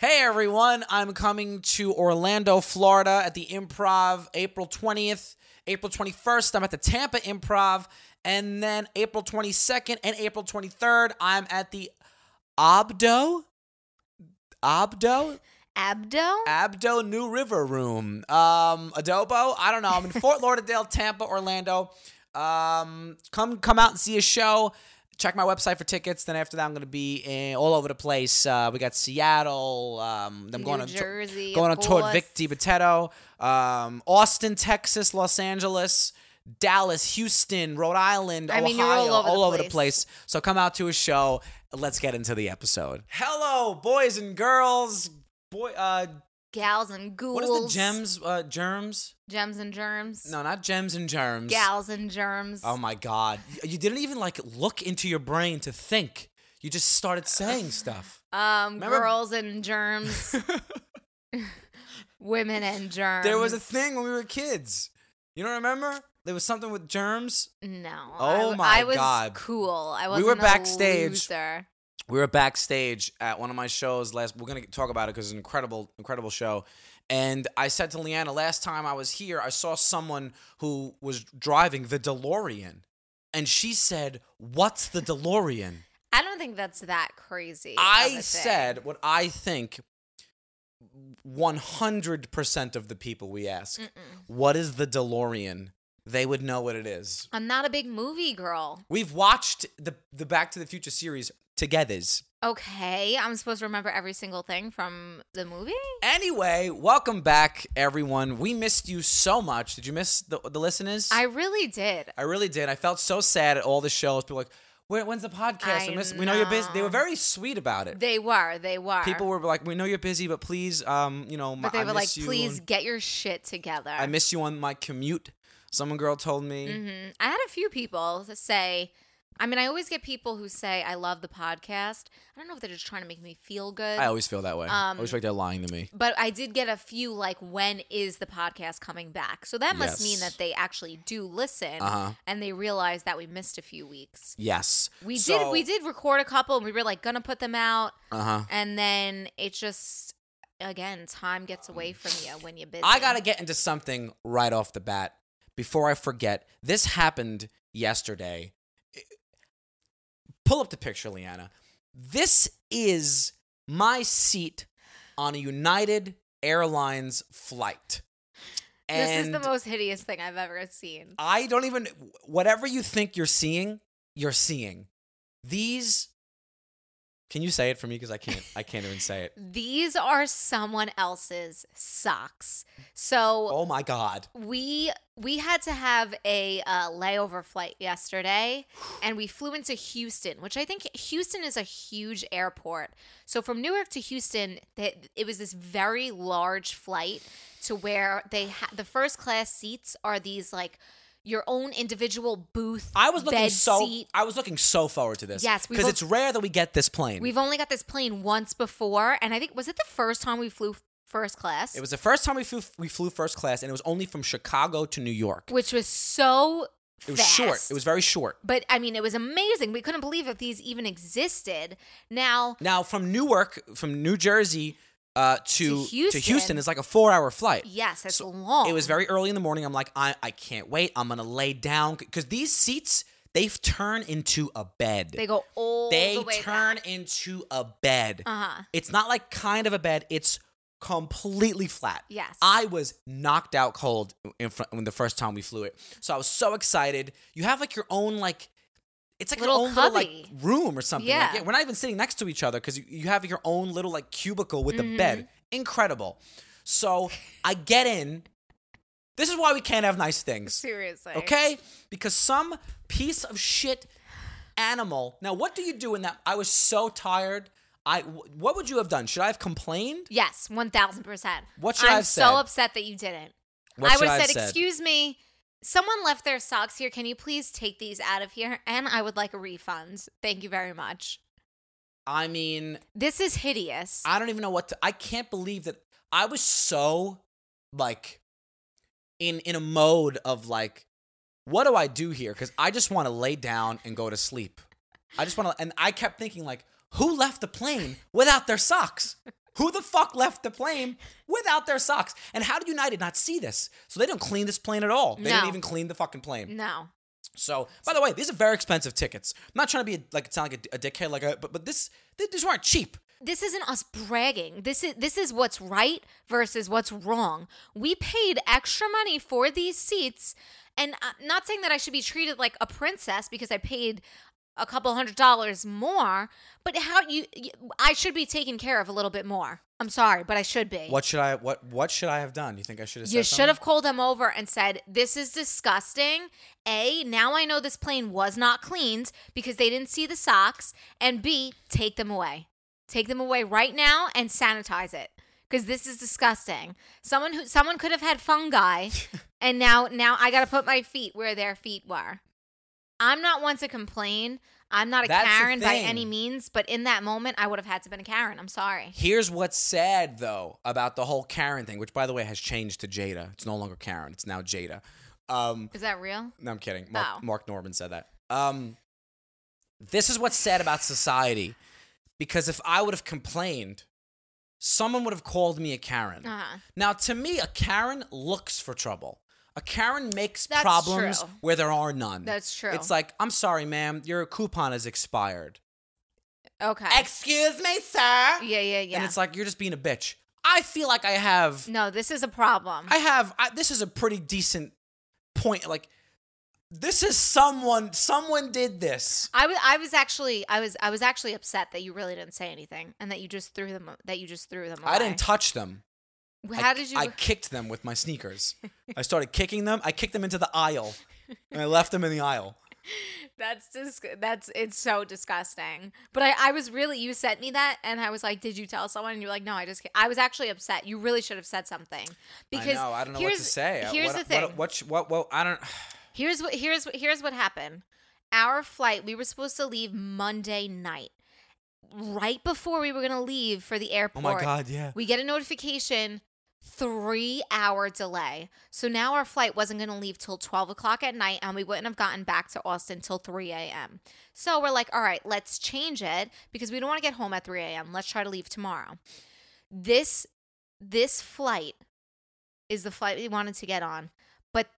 Hey everyone, I'm coming to Orlando, Florida at the Improv April 20th, April 21st. I'm at the Tampa Improv, and then April 22nd and April 23rd, I'm at the Abdo Abdo Abdo? Abdo New River Room. Um, Adobo. I don't know. I'm in Fort Lauderdale, Tampa, Orlando. Um, come come out and see a show. Check my website for tickets. Then after that, I'm gonna be in, all over the place. Uh, we got Seattle. Um, I'm going on Jersey, going of on tour with. Vic DiBitetto. Um, Austin, Texas, Los Angeles. Dallas, Houston, Rhode Island, I Ohio, mean, you're all over the the place. place. So come out to a show. Let's get into the episode. Hello, boys and girls. Boy, uh, Gals and ghouls. what is the gems? Uh, germs? Gems and germs. No, not gems and germs. Gals and germs. Oh my god, you didn't even like look into your brain to think. You just started saying stuff. um, Remember- girls and germs. Women and germs. There was a thing when we were kids. You don't remember? There was something with germs. No. Oh I my I was God. cool. I wasn't were a backstage. loser. We were backstage at one of my shows last we're gonna talk about it because it's an incredible incredible show. And i said to leanna last time i was here i saw someone who was driving the delorean. And she said what's the delorean? I don't think that's that crazy. i said what i think 100% of the people we ask what is the delorean? They would know what it is. I'm not a big movie girl. we've watched the the back to the future series togethers Okay, I'm supposed to remember every single thing from the movie. Anyway, welcome back, everyone. We missed you so much. Did you miss the, the listeners? I really did. I really did. I felt so sad at all the shows. People were like, Where, when's the podcast? I miss, we know you're busy. They were very sweet about it. They were. They were. People were like, we know you're busy, but please, um, you know, But I they were like, miss you please on- get your shit together. I miss you on my commute. Someone girl told me. Mhm. I had a few people say, I mean, I always get people who say, I love the podcast. I don't know if they're just trying to make me feel good. I always feel that way. I always feel like they're lying to me. but I did get a few like, when is the podcast coming back? So that must mean that they actually do listen Uh-huh. and they realize that we missed a few weeks. Yes. We So- did we did record a couple and we were like gonna put them out Uh-huh. and then it just again time gets away from you when you're busy. I got to get into something right off the bat before I forget. This happened yesterday. Pull up the picture, Leanna. This is my seat on a United Airlines flight. This is the most hideous thing I've ever seen. I don't even whatever you think you're seeing, you're seeing. These Can you say it for me cuz I can't I can't even say it. These are someone else's socks. So Oh my god. we we had to have a uh, layover flight yesterday, and we flew into Houston, which I think Houston is a huge airport. So from Newark to Houston, it was this very large flight to where they ha- the first class seats are these like your own individual booth. I was looking so seat. I was looking so forward to this. Yes, because it's rare that we get this plane. We've only got this plane once before, and I think was it the first time we flew first class? It was the first time we flew we flew first class, and it was only from Chicago to New York. which was so. It was short. It was very short. But I mean, it was amazing. We couldn't believe that these even existed. Now, Now from Newark, from New Jersey uh, to To Houston. is like a four-hour flight. yes, it's So long. It was very early in the morning. I'm like, I, I can't wait. I'm gonna lay down because these seats they've turned into a bed. They go all They the way turn back. into a bed. Uh huh. It's not like kind of a bed. It's completely flat. Yes. I was knocked out cold in front when the first time we flew it. So I was so excited. You have like your own like it's like Little your own little like room or something. Yeah. Like, yeah. We're not even sitting next to each other because you, you have your own little like cubicle with Mm-hmm. a bed. Incredible. So I get in. This is why we can't have nice things. Seriously. Okay? Because some piece of shit animal. Now, what do you do in that? I was so tired. I what would you have done? Should I have complained? Yes, one thousand percent. What should I I'm so upset that you didn't. What I would have have said, said? "Excuse me, someone left their socks here. Can you please take these out of here?" And I would like a refund. Thank you very much. I mean, This is hideous. I don't even know what to. I can't believe that I was so like in in a mode of like, what do I do here? Because I just want to lay down and go to sleep. I just want to, and I kept thinking like, who left the plane without their socks? Who the fuck left the plane without their socks? And how did United not see this? So they don't clean this plane at all. They didn't even clean the fucking plane. No. So, by the way, these are very expensive tickets. I'm not trying to be a, like sound like a, a dickhead, like a, but but this th- these weren't cheap. This isn't us bragging. This is this is what's right versus what's wrong. We paid extra money for these seats, and I'm not saying that I should be treated like a princess because I paid a couple hundred dollars more, but how you, you I should be taken care of a little bit more. I'm sorry, but I should be. What should I what what should I have done? You think I should have? You should have called them over and said, This is disgusting. A, now I know this plane was not cleaned because they didn't see the socks. And B, take them away. Take them away right now and sanitize it. Because this is disgusting. Someone who someone could have had fungi and now now I gotta put my feet where their feet were. I'm not one to complain. I'm not a That's Karen by any means, but in that moment I would have had to been a Karen. I'm sorry. Here's what's sad though about the whole Karen thing, which by the way has changed to Jada. It's no longer Karen. It's now Jada. Um, Is that real? no, I'm kidding. Mark, Oh. Mark Normand said that. Um, this is what's sad about society, because if I would have complained, someone would have called me a Karen. Uh-huh. Now, to me, a Karen looks for trouble. A Karen makes That's problems true. where there are none. That's true. It's like, I'm sorry, ma'am, your coupon is expired. Okay. Excuse me, sir. yeah, yeah, yeah. And it's like you're just being a bitch. I feel like I have, No, this is a problem. I have. I, this is a pretty decent point. Like, this is someone. Someone did this. I was I was actually I was I was actually upset that you really didn't say anything and that you just threw them that you just threw them away. I didn't touch them. How I, did you I kicked them with my sneakers. I started kicking them. I kicked them into the aisle, and I left them in the aisle. That's just that's it's so disgusting. But I I was really you sent me that and I was like, "Did you tell someone?" And you're like, "No, I just I was actually upset. You really should have said something." Because I know. I don't know what to say. Here's what, the thing. What, what, what, what, I don't. Here's what here's what here's what happened. Our flight, we were supposed to leave Monday night. Right before we were gonna leave for the airport. Oh my god. Yeah. We get a notification, three hour delay. So now our flight wasn't gonna leave till twelve o'clock at night, and we wouldn't have gotten back to Austin till three a.m. So we're like, all right, let's change it because we don't want to get home at three a.m. Let's try to leave tomorrow. This this flight is the flight we wanted to get on, but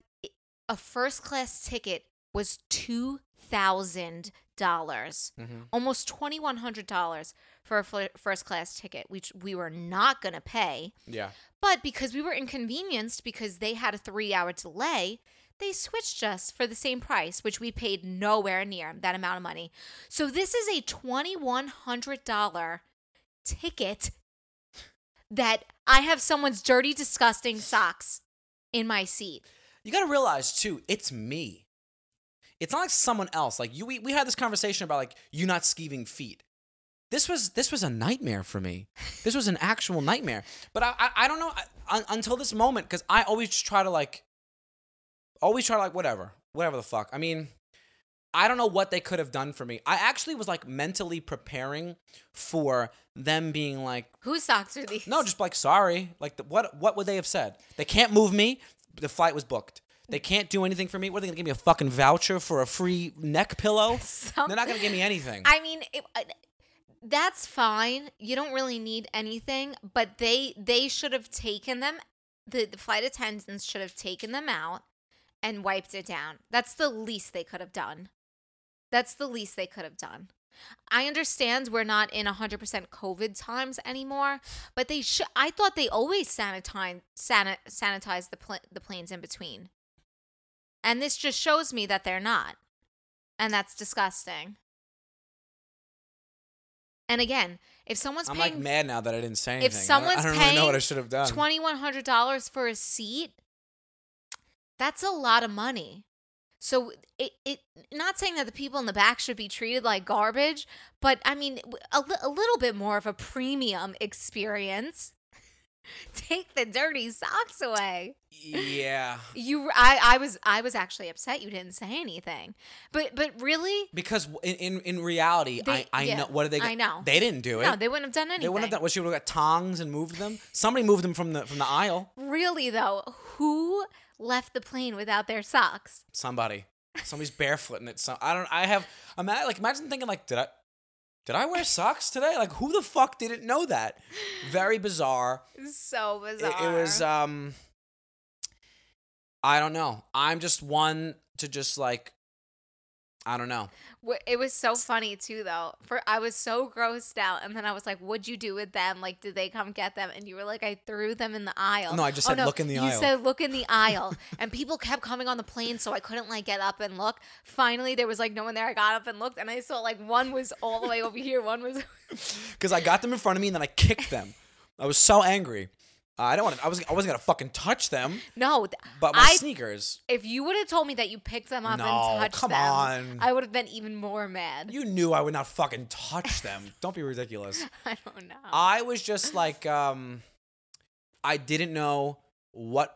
a first class ticket was two thousand dollars, Mhm. almost twenty one hundred dollars for a fl- first class ticket, which we were not gonna pay. Yeah. But because we were inconvenienced because they had a three hour delay, they switched us for the same price, which we paid nowhere near that amount of money. So this is a twenty one hundred dollar ticket that I have someone's dirty, disgusting socks in my seat. You got to realize too, it's me. It's not like someone else. Like you, we, we had this conversation about like you not skeeving feet. This was this was a nightmare for me. This was an actual nightmare. But I I, I don't know I, un, until this moment because I always just try to like, always try to like whatever, whatever the fuck. I mean, I don't know what they could have done for me. I actually was like mentally preparing for them being like, Whose socks are these? no, just like sorry. Like the, what what would they have said? They can't move me. The flight was booked. They can't do anything for me. What are they gonna give me a fucking voucher for a free neck pillow? They're not gonna give me anything. I mean, it, uh, that's fine. You don't really need anything, but they they should have taken them. The, the flight attendants should have taken them out and wiped it down. That's the least they could have done. That's the least they could have done. I understand we're not in 100% COVID times anymore, but they should. I thought they always sanitize sanitize the pl- the planes in between, and this just shows me that they're not, and that's disgusting. And again, if someone's I'm like mad now that I didn't say anything. if I don't- someone's I don't, paying really know what I should have done. twenty one hundred dollars for a seat, that's a lot of money. So it, it not saying that the people in the back should be treated like garbage, but I mean a, a little bit more of a premium experience. Take the dirty socks away. yeah, You, I, I was, I was actually upset you didn't say anything, but, but really, because in in, in reality, They- I I yeah, know what did they? I know. they didn't do it. no, they wouldn't have done anything. They wouldn't have done. What she would have got tongs and moved them. Somebody moved them from the from the aisle. Really though, who left the plane without their socks? Somebody. Somebody's barefooting it. So I don't. I have. Imagine like imagine thinking like, did I? Did I wear socks today? Like, who the fuck didn't know that? Very bizarre. So It, bizarre. it was, um, I don't know. I'm just one to just like, I don't know. It was so funny too, though. For I was so grossed out, and then I was like, "What'd you do with them? Like, did they come get them?" And you were like, "I threw them in the aisle." No, I just Oh, said, "Look in the you aisle." You said, "Look in the aisle," and people kept coming on the plane, so I couldn't like get up and look. Finally, there was like no one there. I got up and looked, and I saw like one was all the way over here, one was. Because I got them in front of me and then I kicked them. I was so angry. Uh, I don't want to. I was. I wasn't gonna fucking touch them. no, th- But my I. sneakers. if you would have told me that you picked them up No, and touched come them, on. I would have been even more mad. You knew I would not fucking touch them. don't be ridiculous. I don't know. I was just like, um, I didn't know what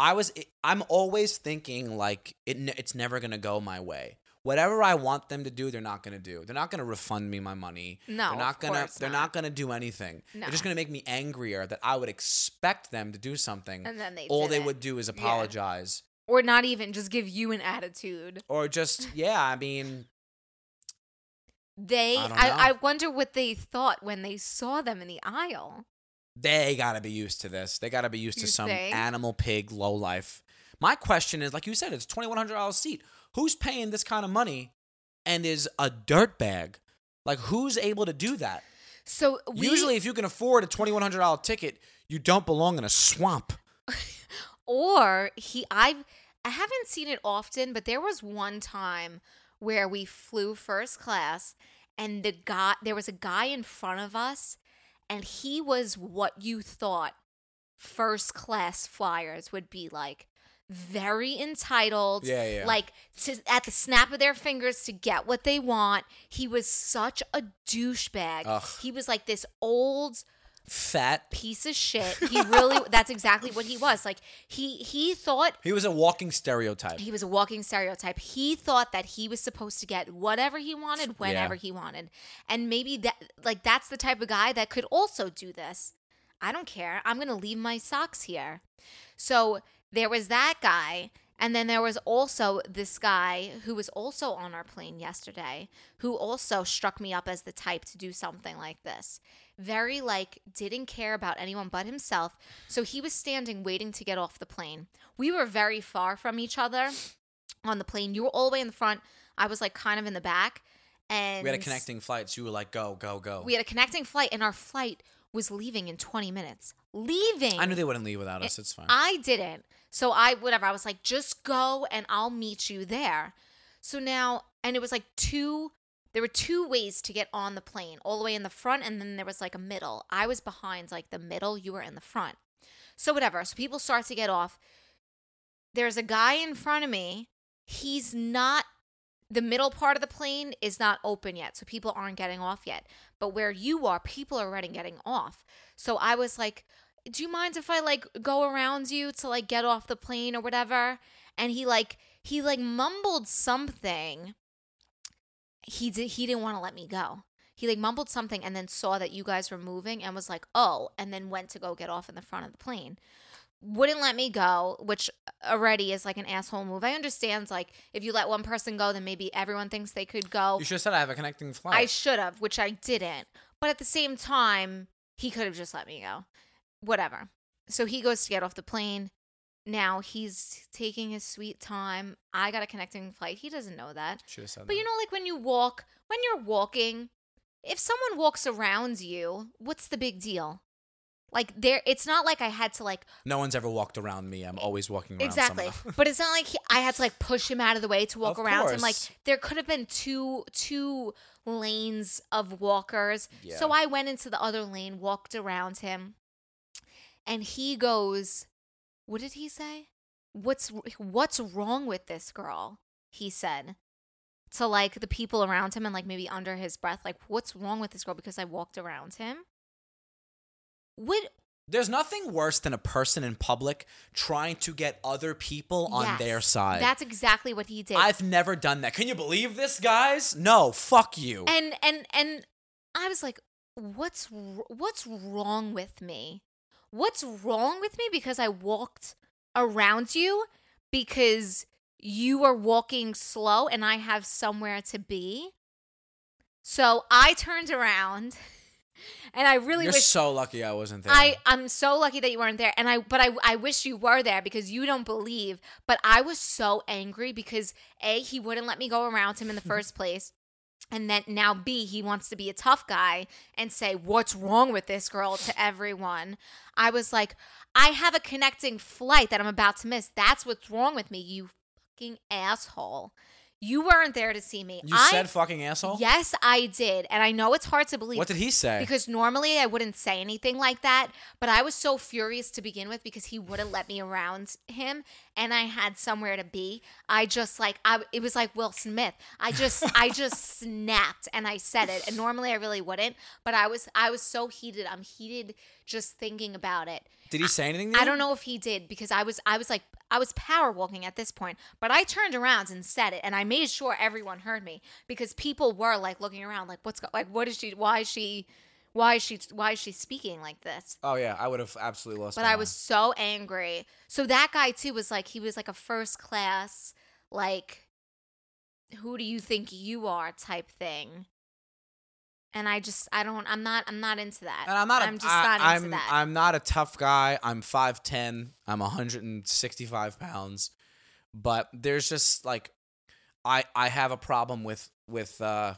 I was. I'm always thinking like it. It's never gonna go my way. Whatever I want them to do, they're not gonna do. They're not gonna refund me my money. No, they're not gonna. they're not. not gonna do anything. No. They're just gonna make me angrier that I would expect them to do something. And then they all they would do is Yeah. apologize. or not even just give you an attitude. Or just yeah, I mean, They, I I, I, wonder what they thought when they saw them in the aisle. they gotta be used to this. They gotta be used to some think? animal pig low life. My question is, like you said, it's twenty one hundred dollars seat. Who's paying this kind of money and is a dirt bag? Like who's able to do that? So we, Usually, if you can afford a twenty one hundred dollar ticket, you don't belong in a swamp. or he, I've, I haven't seen it often, but there was one time where we flew first class, and the guy, there was a guy in front of us, and he was what you thought first class flyers would be like. Very entitled, Yeah, yeah. like to at the snap of their fingers to get what they want. He was such a douchebag. Ugh. He was like this old Fat. piece of shit. He really that's exactly what he was. Like he he thought He was a walking stereotype. he was a walking stereotype. He thought that he was supposed to get whatever he wanted whenever Yeah. he wanted. And maybe that like that's the type of guy that could also do this. I don't care. I'm going to leave my socks here. So there was that guy and then there was also this guy who was also on our plane yesterday who also struck me up as the type to do something like this. Very like didn't care about anyone but himself. So he was standing waiting to get off the plane. We were very far from each other on the plane. You were all the way in the front. I was like kind of in the back. And We had a connecting flight, so you were like, "Go, go, go." We had a connecting flight and our flight was leaving in 20 minutes. Leaving. I knew they wouldn't leave without us. It's fine. I didn't. So I whatever. I was like, just go and I'll meet you there. So now, and it was like two. There were two ways to get on the plane, all the way in the front, and then there was like a middle. I was behind like the middle. You were in the front. So whatever. So people start to get off. There's a guy in front of me. He's not. The middle part of the plane is not open yet, so people aren't getting off yet. But where you are, people are already getting off. So I was like, do you mind if I like go around you to like get off the plane or whatever? And he like he like mumbled something. He did he didn't want to let me go. He like mumbled something and then saw that you guys were moving and was like, "Oh," and then went to go get off in the front of the plane. Wouldn't let me go, which already is like an asshole move. I understand like if you let one person go, then maybe everyone thinks they could go. you should have said I have a connecting flight. I should have, which I didn't. But at the same time, he could have just let me go. Whatever. So he goes to get off the plane. Now he's taking his sweet time. I got a connecting flight. He doesn't know that. should have said But that. you know, like when you walk, when you're walking, if someone walks around you, what's the big deal? Like there, it's not like I had to like no one's ever walked around me. I'm always walking around. exactly, someone. but it's not like he, I had to like push him out of the way to walk Of around him. Like course. there could have been two two lanes of walkers. Yeah. So I went into the other lane, walked around him, and he goes, "What did he say? What's what's wrong with this girl?" He said to like the people around him and like maybe under his breath, like, "What's wrong with this girl?" Because I walked around him. What There's nothing worse than a person in public trying to get other people on Yes, their side. That's exactly what he did. I've never done that. Can you believe this, guys? No, fuck you. and and and I was like, "What's what's wrong with me? What's wrong with me because I walked around you because you are walking slow and I have somewhere to be." So I turned around, and I really You're wish so lucky I wasn't there. I I'm so lucky that you weren't there, and I but I I wish you were there because you don't believe. But I was so angry because a he wouldn't let me go around him in the first place. And then now B, he wants to be a tough guy and say, What's wrong with this girl to everyone? I was like, I have a connecting flight that I'm about to miss. That's what's wrong with me, you fucking asshole. You weren't there to see me. you I, said fucking asshole. Yes, I did. And I know it's hard to believe. What did he say? Because normally I wouldn't say anything like that, but I was so furious to begin with because he wouldn't let me around him and I had somewhere to be. I just like I it was like Will Smith. I just I just snapped and I said it. And normally I really wouldn't, but I was I was so heated. I'm heated just thinking about it. did he say anything? You? I don't know if he did because I was I was like I was power walking at this point, but I turned around and said it, and I made sure everyone heard me because people were like looking around, like what's go- like what is she? Why is she? Why is she? Why is she speaking like this? Oh yeah, I would have absolutely lost. But I mind. was so angry. So that guy too was like he was like a first class like who do you think you are type thing. And I just I don't I'm not I'm not into that. And I'm not. A, I'm just I- not into I'm, that. I'm not a tough guy. I'm five ten. I'm 165 pounds. But there's just like, I I have a problem with with uh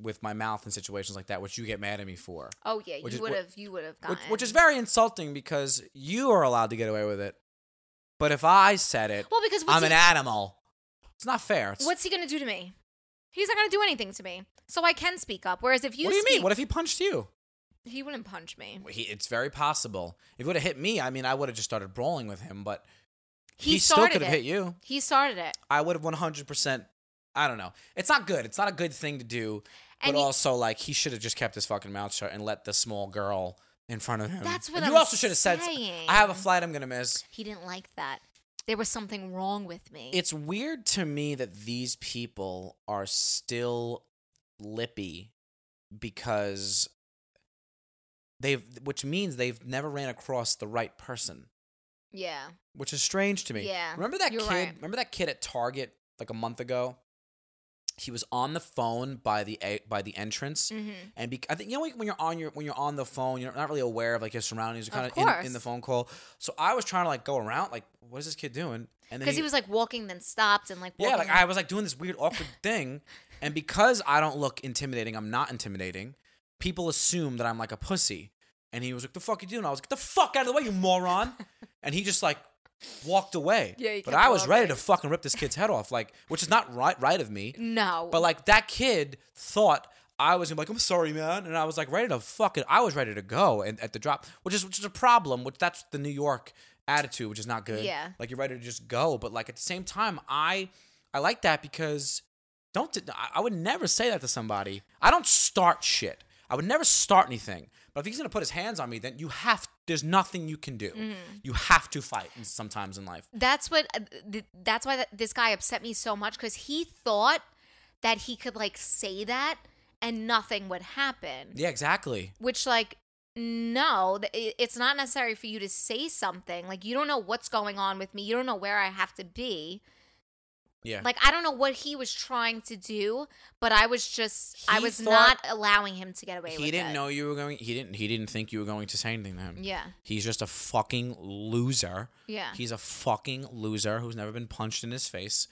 with my mouth in situations like that, which you get mad at me for, oh yeah, which you would have you would have which, gotten which is very insulting because you are allowed to get away with it. But if I said it, well because I'm he, an animal. It's not fair. It's, what's he gonna do to me? He's not gonna do anything to me, so I can speak up. Whereas if you what do you speak, mean? What if he punched you? he wouldn't punch me. He, it's very possible. If he would have hit me, I mean, I would have just started brawling with him. But He, he, still started could have it. hit you. He started it. I would have 100%. I don't know. It's not good. It's not a good thing to do. But And he- also, like, he should have just kept his fucking mouth shut and let the small girl in front of him. That's what And you I'm also should have said, saying. I have a flight I'm going to miss. He didn't like that. There was something wrong with me. It's weird to me that these people are still lippy because they've, which means they've never ran across the right person. yeah. which is strange to me. Yeah, Remember that kid? right. Remember that kid at Target like a month ago? He was on the phone by the by the entrance, hmm and be- I think you know when you're on your when you're on the phone, you're not really aware of like your surroundings. You're Of kind of in, course. in the phone call. So I was trying to like go around, like, what is this kid doing? And then Because he, was like walking, then stopped, and like yeah, like I was like doing this weird awkward thing, and because I don't look intimidating, I'm not intimidating. People assume that I'm like a pussy, and he was like, "The fuck are you doing?" I was like, "Get the fuck out of the way, you moron!" and he just like walked away. Yeah, but I was ready to fucking rip this kid's head off, like, which is not right, right of me. no, But like that kid thought I was gonna be like, I'm sorry, man, and I was like ready to fucking, I was ready to go, and at the drop, which is which is a problem, which that's the New York attitude, which is not good. Yeah. like you're ready to just go, but like at the same time, I I like that because don't I- I would never say that to somebody. I don't start shit. I would never start anything. But if he's gonna put his hands on me, then you have. There's nothing you can do. Mm-hmm. You have to fight sometimes in life. that's what. uh, That's why this guy upset me so much because he thought that he could like say that and nothing would happen. Yeah, exactly. Which like. No, it's not necessary for you to say something. Like, you don't know what's going on with me. You don't know where I have to be. Yeah. Like, I don't know what he was trying to do, but I was just, I was not allowing him to get away with he didn't it. know you were going. He didn't. He didn't think you were going to say anything to him. Yeah. He's just a fucking loser. Yeah. He's a fucking loser who's never been punched in his face.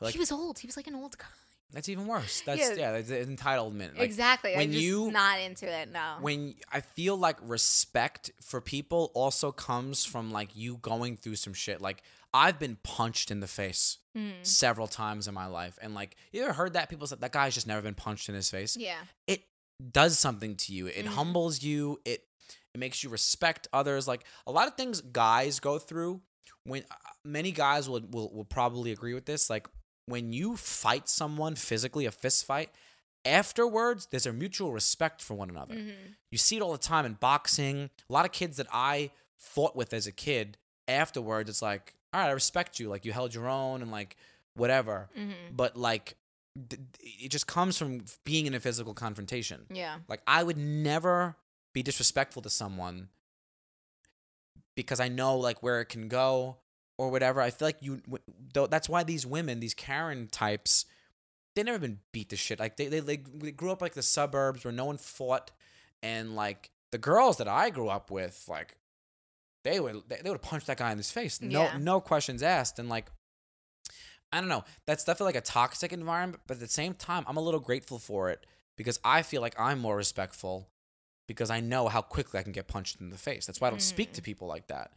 Like he was old. He was like an old guy. that's even worse. That's Yeah. yeah. that's entitlement. Like, exactly. When I'm just you not into it. No. when I feel like respect for people also comes from like you going through some shit. Like I've been punched in the face Mm. several times in my life, and like you ever heard that people said that guy's just never been punched in his face. yeah. it does something to you. It Mhm. humbles you. It it makes you respect others. Like a lot of things guys go through when uh, many guys will will will probably agree with this. Like when you fight someone physically, a fist fight, afterwards there's a mutual respect for one another. hmm You see it all the time in boxing. A lot of kids that I fought with as a kid, afterwards it's like, all right, I respect you. Like you held your own and like whatever. hmm But like it just comes from being in a physical confrontation. Yeah. Like I would never be disrespectful to someone because I know like where it can go or whatever. I feel like you though that's why these women, these Karen types they never been beat to shit. Like they, they they grew up like the suburbs where no one fought, and like the girls that I grew up with, like they would they, would punch that guy in his face, no Yeah. no questions asked, and like. I don't know. That's definitely like a toxic environment, but at the same time, I'm a little grateful for it because I feel like I'm more respectful because I know how quickly I can get punched in the face. That's why I don't speak to people like that.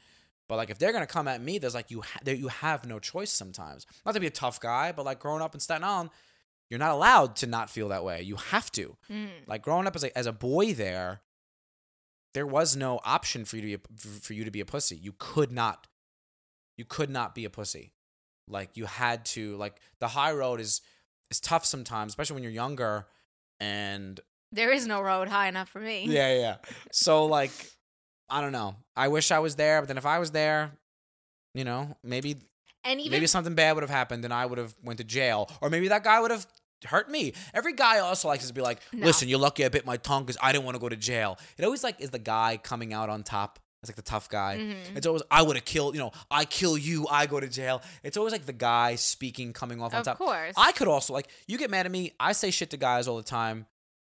But like if they're gonna come at me, there's like you ha- there, you have no choice sometimes. Not to be a tough guy, but like growing up in Staten Island, you're not allowed to not feel that way. You have to. Mm. Like growing up as a as a boy there, there was no option for you to be a, for you to be a pussy. You could not. You could not be a pussy. Like you had to. Like the high road is is tough sometimes, especially when you're younger. And There is no road high enough for me. yeah, yeah. So like, I don't know. I wish I was there, but then if I was there, you know, maybe And even maybe something bad would have happened, and I would have went to jail, or maybe that guy would have hurt me. Every guy also likes to be like, No. "Listen, you're lucky I bit my tongue because I didn't want to go to jail." It always like is the guy coming out on top. It's like the tough guy. Mhm. It's always I would have killed. You know, I kill you, I go to jail. It's always like the guy speaking, coming off on Of top. Of course. I could also like you get mad at me. I say shit to guys all the time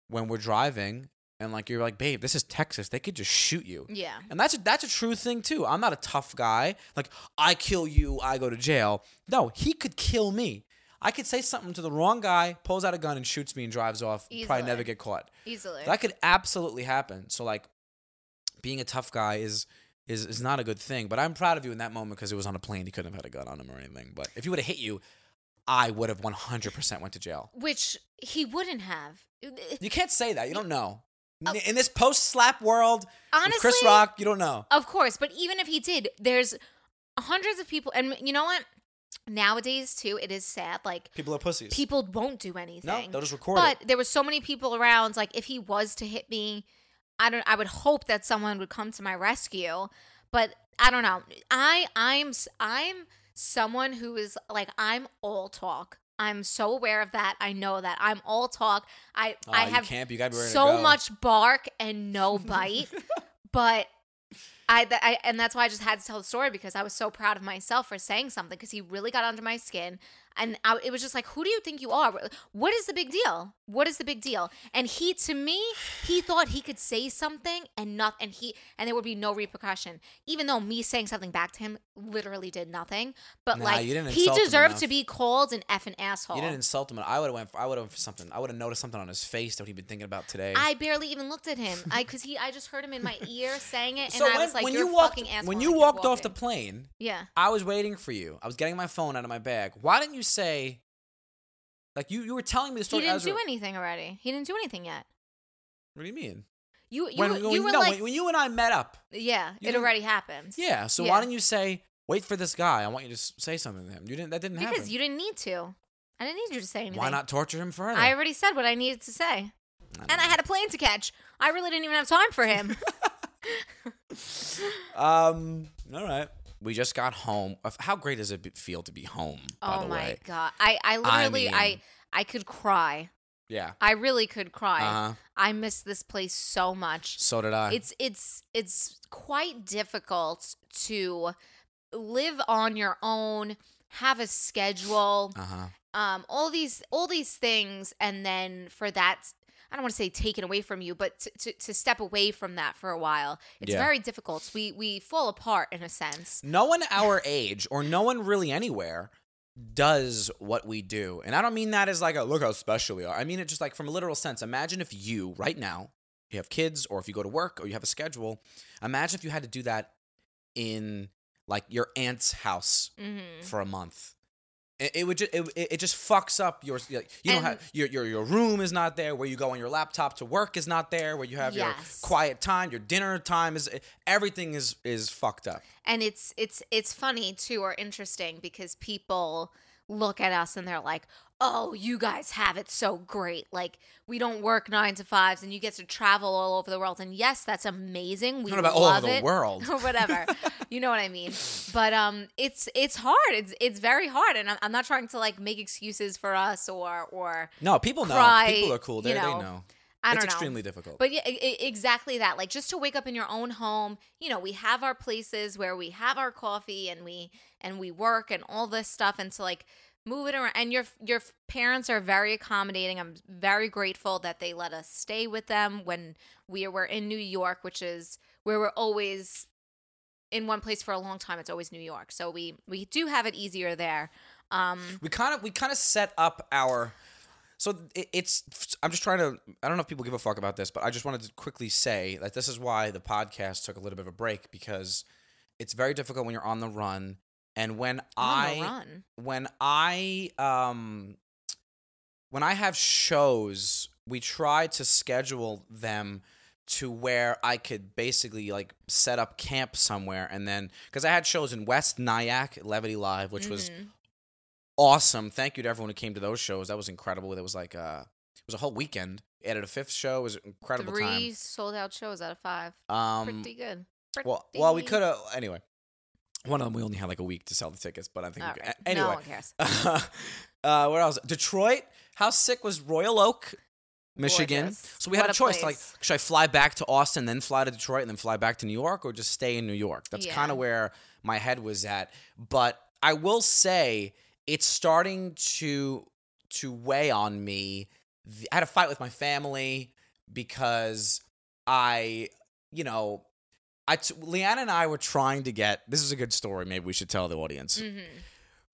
when we're driving, and like you're like, babe, this is Texas. They could just shoot you. yeah. And that's a, that's a true thing too. I'm not a tough guy. Like I kill you, I go to jail. No, he could kill me. I could say something to the wrong guy, pulls out a gun and shoots me and drives off. Probably never get caught. Easily. That could absolutely happen. So like, being a tough guy is is is not a good thing. But I'm proud of you in that moment because it was on a plane. He couldn't have had a gun on him or anything. But if he would have hit you, I would have 100% went to jail. Which he wouldn't have. You can't say that. You don't know. In this post slap world, with Chris Rock, you don't know. Of course, but even if he did, there's hundreds of people, and you know what? Nowadays, too, it is sad. Like People are pussies. people won't do anything. no they'll just record But it. there were so many people around. Like if he was to hit me, I don't. I would hope that someone would come to my rescue. But I don't know. I I'm I'm someone who is like I'm all talk. I'm so aware of that. I know that I'm all talk. I Oh, I have you to so go. much bark and no bite, but. I, th- I and that's why I just had to tell the story because I was so proud of myself for saying something because he really got under my skin and I, it was just like who do you think you are what is the big deal what is the big deal and he to me he thought he could say something and not and he and there would be no repercussion even though me saying something back to him literally did nothing but Nah, like he deserved to be called an effing asshole You didn't insult him. I would have went. For, I would have for something. I would have noticed something on his face that he'd been thinking about today. I barely even looked at him. I because he I just heard him in my ear saying it, and so I when, was like, when "You're you walked fucking asshole." when you walked off the plane, yeah, I was waiting for you. I was getting my phone out of my bag. Why didn't you say? Like you, you were telling me the story. he didn't as do anything already. He didn't do anything yet. What do you mean? You you when you were no, like, when, when you and I met up. yeah, it already happened. Yeah. So Yeah. why didn't you say? Wait for this guy. I want you to say something to him. You didn't. That didn't because happen. Because you didn't need to. I didn't need you to say anything. Why not torture him further? I already said what I needed to say, and I had a plane to catch. I really didn't even have time for him. Um. All right. We just got home. How great does it feel to be home? By oh the my way. god, I I literally I mean- I could cry. Yeah. I really could cry. Uh-huh. I miss this place so much. So did I. it's it's it's quite difficult to live on your own have a schedule Uh huh. um all these all these things and then for that i don't want to say taken away from you but to, to, to step away from that for a while it's Yeah. very difficult we we fall apart in a sense No one our age, or no one really anywhere, does what we do. And I don't mean that as like a look how special we are. I mean it just like from a literal sense. Imagine if you, right now, you have kids, or if you go to work, or you have a schedule. Imagine if you had to do that in like your aunt's house hmm for a month. It, it would just it, it just fucks up your like, you don't have your, your your room is not there where you go on your laptop to work is not there where you have your quiet time your dinner time is everything is is fucked up. And it's it's it's funny too or interesting because people look at us and they're like oh you guys have it so great. Like we don't work nine to fives and you get to travel all over the world. And yes that's amazing. We Not about all over the it. world. or whatever. You know what i mean. But um it's it's hard. It's it's very hard. And i'm, I'm not trying to like make excuses for us or or no people know. people are cool. they, you they know. know. I it's don't know. extremely difficult. But yeah, exactly that. Like just to wake up in your own home, you know, we have our places where we have our coffee and we and we work and all this stuff. And to like moving around and your your parents are very accommodating. I'm very grateful that they let us stay with them when we were in new york which is where we're always in one place for a long time. It's always new york. So we we do have it easier there. Um we kind of we kind of set up our so it, it's i'm just trying to i don't know if people give a fuck about this but i just wanted to quickly say that this is why the podcast took a little bit of a break because it's very difficult when you're on the run and when i run when i um when i have shows we try to schedule them to where I could basically like set up camp somewhere and then because I had shows in West Nyack, Levity Live, which was Mhm. awesome. Thank you to everyone who came to those shows. That was incredible. It was like uh it was a whole weekend. Added a fifth show. It was an incredible three sold out shows out of five. Um pretty good well well we could have anyway. One of them we only had like a week to sell the tickets, but I think we could, right. anyway. no one cares uh where else? Detroit. How sick was Royal Oak? Michigan. Gorgeous. So we had What a a choice. Like, should I fly back to Austin, then fly to Detroit, and then fly back to New York, or just stay in New York? That's Yeah. kind of where my head was at. But I will say it's starting to to weigh on me. I had a fight with my family because I, you know, I t- Leanna and I were trying to get. This is a good story. Maybe we should tell the audience. hmm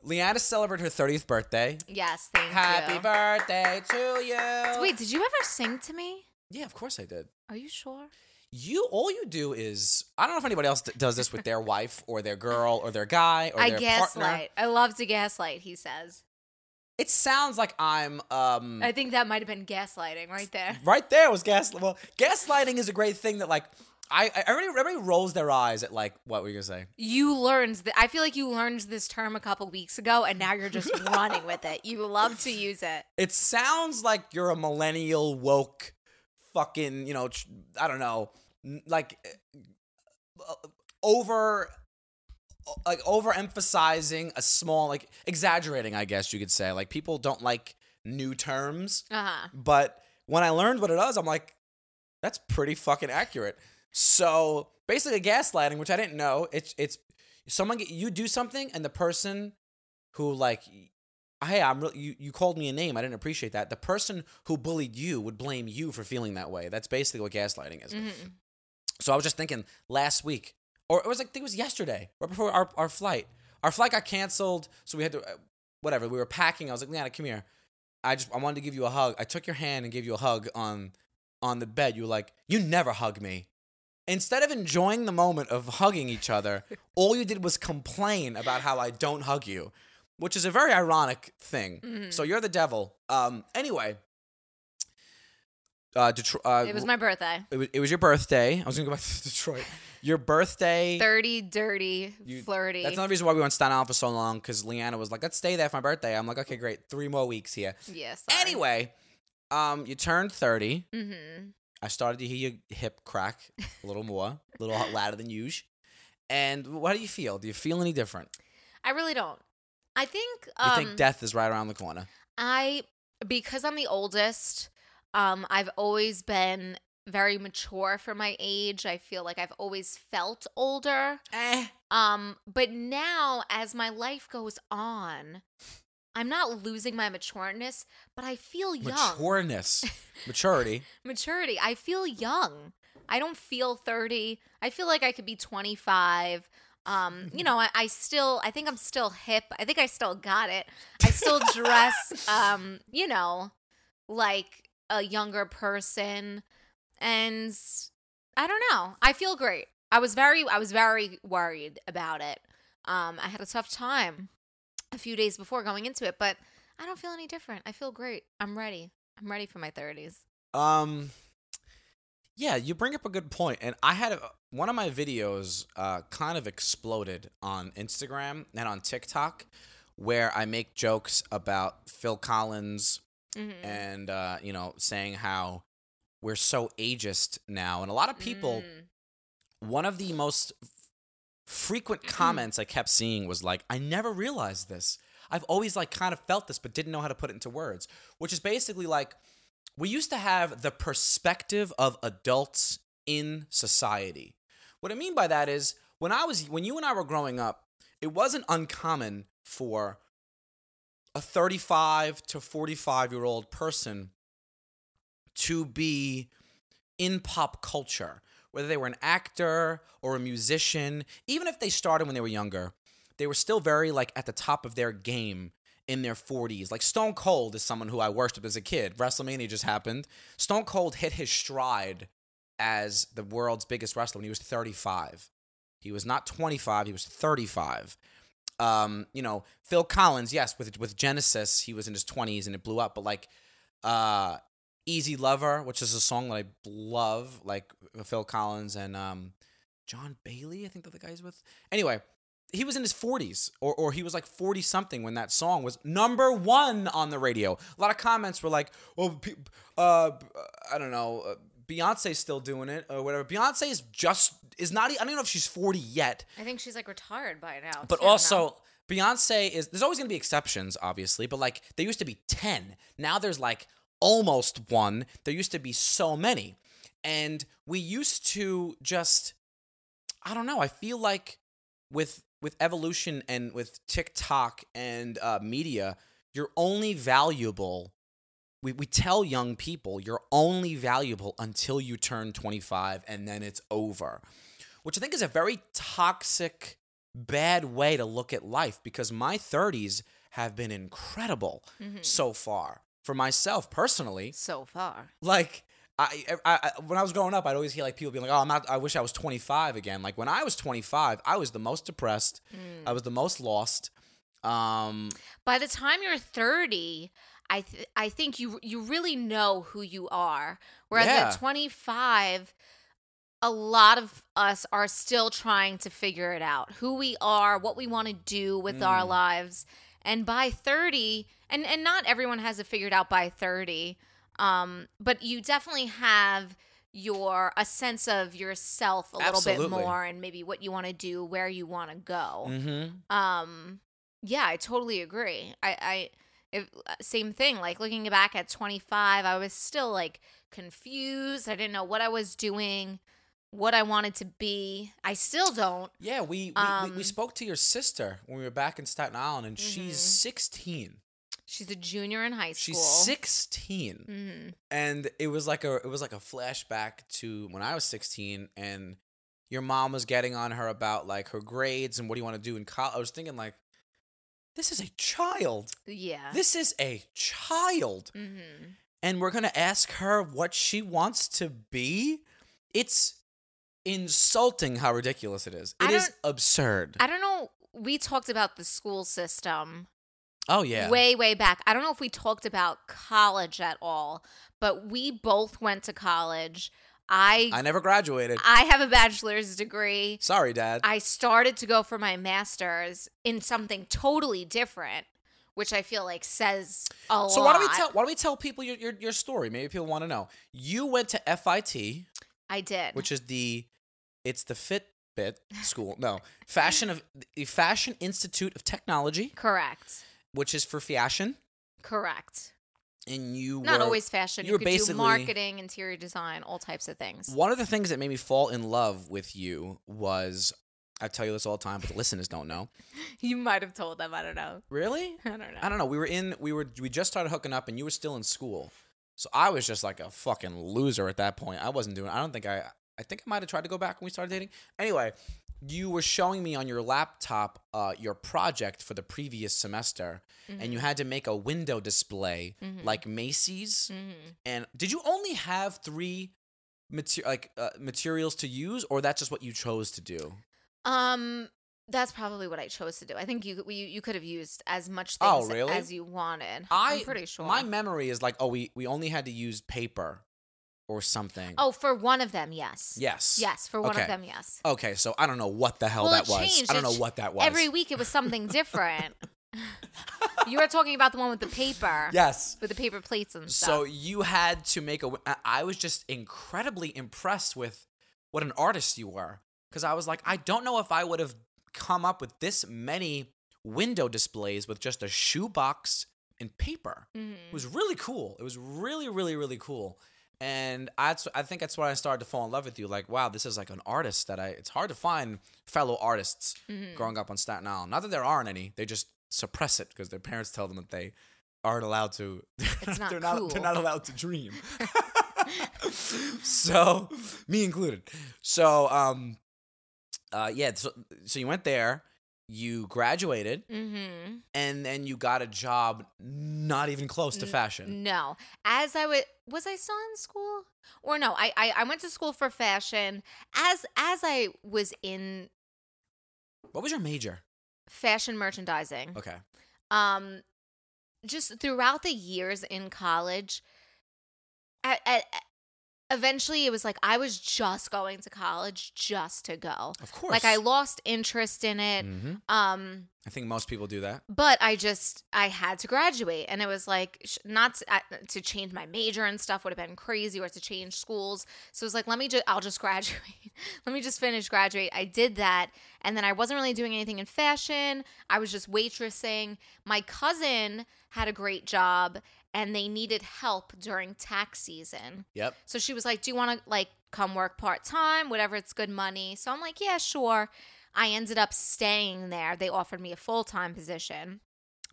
Leanna celebrated her 30th birthday. yes thank Happy you birthday to you. wait did you ever sing to me Yeah, of course I did. are you sure You all you do is I don't know if anybody else d- does this with their wife or their girl or their guy or I their gaslight. partner. I love to gaslight, he says. It sounds like I'm um I think that might have been gaslighting right there. right there was gas. Well, gaslighting is a great thing that like I, I everybody, everybody rolls their eyes at like what were you gonna say? You learned that. I feel like you learned this term a couple weeks ago, and now you're just running with it. You love to use it. It sounds like you're a millennial woke, fucking you know I don't know like uh, over like overemphasizing a small like exaggerating I guess you could say like people don't like new terms Uh huh. but when I learned what it was I'm like that's pretty fucking accurate so basically gaslighting which I didn't know it's it's someone you do something and the person who like hey I'm really you, you called me a name I didn't appreciate that the person who bullied you would blame you for feeling that way that's basically what gaslighting is hmm so I was just thinking last week, or it was like I think it was yesterday, right before our, our flight. Our flight got canceled, so we had to uh, whatever. We were packing. I was like, Leanna, come here. I just I wanted to give you a hug. I took your hand and gave you a hug on on the bed. You were like, you never hug me. Instead of enjoying the moment of hugging each other, all you did was complain about how I don't hug you, which is a very ironic thing. Mhm. So you're the devil. Um. Anyway. Uh, Detro- uh, It was my birthday. it was, it was your birthday. I was gonna go back to Detroit. Your birthday. Dirty, dirty, You- flirty. That's another reason why we went Staten Island for so long because Leanna was like, "Let's stay there for my birthday." I'm like, "Okay, great. Three more weeks here." yes. Anyway, um, you turned thirty. Mm-hmm. I started to hear your hip crack a little more, a little louder than usual. And what do you feel? Do you feel any different? I really don't. I think. You Um, think death is right around the corner? I because I'm the oldest, um, I've always been very mature for my age. I feel like I've always felt older. Eh. Um, but now as my life goes on, I'm not losing my matureness, but I feel young. Matureness, maturity. Maturity. I feel young. I don't feel 30. I feel like I could be 25. Um, you know, I, I still I think I'm still hip. I think I still got it. I still dress um, you know, like a younger person and I don't know. I feel great. I was very I was very worried about it. Um, I had a tough time a few days before going into it, but I don't feel any different. I feel great. I'm ready. I'm ready for my 30s. Um, yeah, you bring up a good point, and I had a, one of my videos uh, kind of exploded on Instagram and on TikTok, where I make jokes about Phil Collins Mm-hmm. and uh, you know saying how we're so ageist now, and a lot of people. Mm. One of the most frequent mm-hmm. comments I kept seeing was like, "I never realized this. I've always like kind of felt this, but didn't know how to put it into words." Which is basically like we used to have the perspective of adults in society. What I mean by that is when I was when you and I were growing up, it wasn't uncommon for a 35 to 45 year old person to be in pop culture, whether they were an actor or a musician, even if they started when they were younger, they were still very like at the top of their game in their 40s. Like Stone Cold is someone who I worshiped as a kid. WrestleMania just happened. Stone Cold hit his stride as the world's biggest wrestler when he was 35. He was not 25, he was 35. Um, you know, Phil Collins, yes, with with Genesis, he was in his 20s and it blew up, but like uh Easy Lover, which is a song that I love, like Phil Collins and um John Bailey, I think that the guy's with. Anyway, he was in his 40s or, or he was like 40 something when that song was number one on the radio a lot of comments were like well uh, i don't know uh, beyonce's still doing it or whatever beyonce is just is not i don't know if she's 40 yet I think she's like retired by now. but also beyonce is there's always going to be exceptions obviously but like there used to be 10 now there's like almost one. There used to be so many. And we used to just i don't know i feel like with with evolution and with TikTok and uh, media, you're only valuable. We, we tell young people you're only valuable until you turn 25 and then it's over, which I think is a very toxic, bad way to look at life because my 30s have been incredible so far for myself personally. so far. Like, I, I, I when I was growing up, I'd always hear like people being like, "Oh, I'm not. I wish I was 25 again." Like when I was 25, I was the most depressed. I was the most lost. Um, By the time you're 30, I th- I think you you really know who you are. Whereas Yeah. at 25, a lot of us are still trying to figure it out. Who we are, what we want to do with our Mm. lives. And by 30, and and not everyone has it figured out by 30. Um, but you definitely have your a sense of yourself a little bit more and maybe what you want to do, where you want to go mhm. um yeah i totally agree i i if, uh, same thing like looking back at 25 i was still like confused i didn't know what i was doing what i wanted to be i still don't Yeah, we we, Um, we spoke to your sister when we were back in Staten Island, and she's Mhm. 16. she's a junior in high school She's 16, Mhm. and it was like a it was like a flashback to when I was 16, and your mom was getting on her about like her grades and what do you want to do in college. I was thinking like, this is a child. yeah This is a child, hmm and we're gonna ask her what she wants to be. It's insulting how ridiculous it is. It is absurd. i don't know we talked about the school system oh yeah. way way back i don't know if we talked about college at all but we both went to college i I never graduated. I have a bachelor's degree. Sorry, Dad. I started to go for my master's in something totally different, which I feel like says a lot. so why don't we tell why don't we tell people your, your your story? Maybe people want to know. You went to FIT, I did. which is the it's the Fitbit school. No, fashion of the Fashion Institute of Technology, correct. which is for fashion. Correct. And you were Not were, always fashion. you You, were could basically- do marketing, interior design, all types of things. One of the things that made me fall in love with you was I tell you this all the time, but the listeners don't know. You might have told them. I don't know. Really? I don't know. I don't know. We were in. We were. We just started hooking up, and you were still in school. So I was just like a fucking loser at that point. I wasn't doing. I don't think I. I think I might have tried to go back when we started dating. Anyway, you were showing me on your laptop uh, your project for the previous semester, and you had to make a window display like Macy's. Mm-hmm. And did you only have three mater- like uh, materials to use, or that's just what you chose to do? Um, that's probably what I chose to do. I think you you, you could have used as much Oh, things really? as you wanted. I I'm pretty sure. My memory is like, oh, we we only had to use paper or something. oh, for one of them, yes. yes, Yes, for one Okay. of them, yes. Okay, so I don't know what the hell well, that it was. changed. I don't know what that was. Every week it was something different. you were talking about the one with the paper. yes. With the paper plates and stuff. So you had to make a. I was just incredibly impressed with what an artist you were, because I was like, I don't know if I would have come up with this many window displays with just a shoebox and paper. Mhm. It was really cool. It was really, really, really cool. And I, I think that's when I started to fall in love with you. Like, wow, this is like an artist that I. It's hard to find fellow artists Mhm. growing up on Staten Island. Not that there aren't any. They just suppress it because their parents tell them that they aren't allowed to. It's not they're not. They're not allowed to dream. so, me included. So, um, uh, yeah. So, so you went there, you graduated, Mm-hmm. and then you got a job not even close to fashion. No. As I was was I still in school? Or no, I, I I went to school for fashion. As as I was in What was your major? fashion merchandising. Okay. Um just throughout the years in college at, at, eventually it was like I was just going to college just to go. Of course. Like I lost interest in it. hmm Um I think most people do that. but I just I had to graduate, and it was like not to, uh, to change my major and stuff would have been crazy, or to change schools. So it was like, let me just I'll just graduate. let me just finish graduate. I did that, and then I wasn't really doing anything in fashion. I was just waitressing. My cousin had a great job, and they needed help during tax season. Yep. So she was like, "Do you want to like come work part time, whatever? It's good money." So I'm like, "Yeah, sure." I ended up staying there. They offered me a full time position.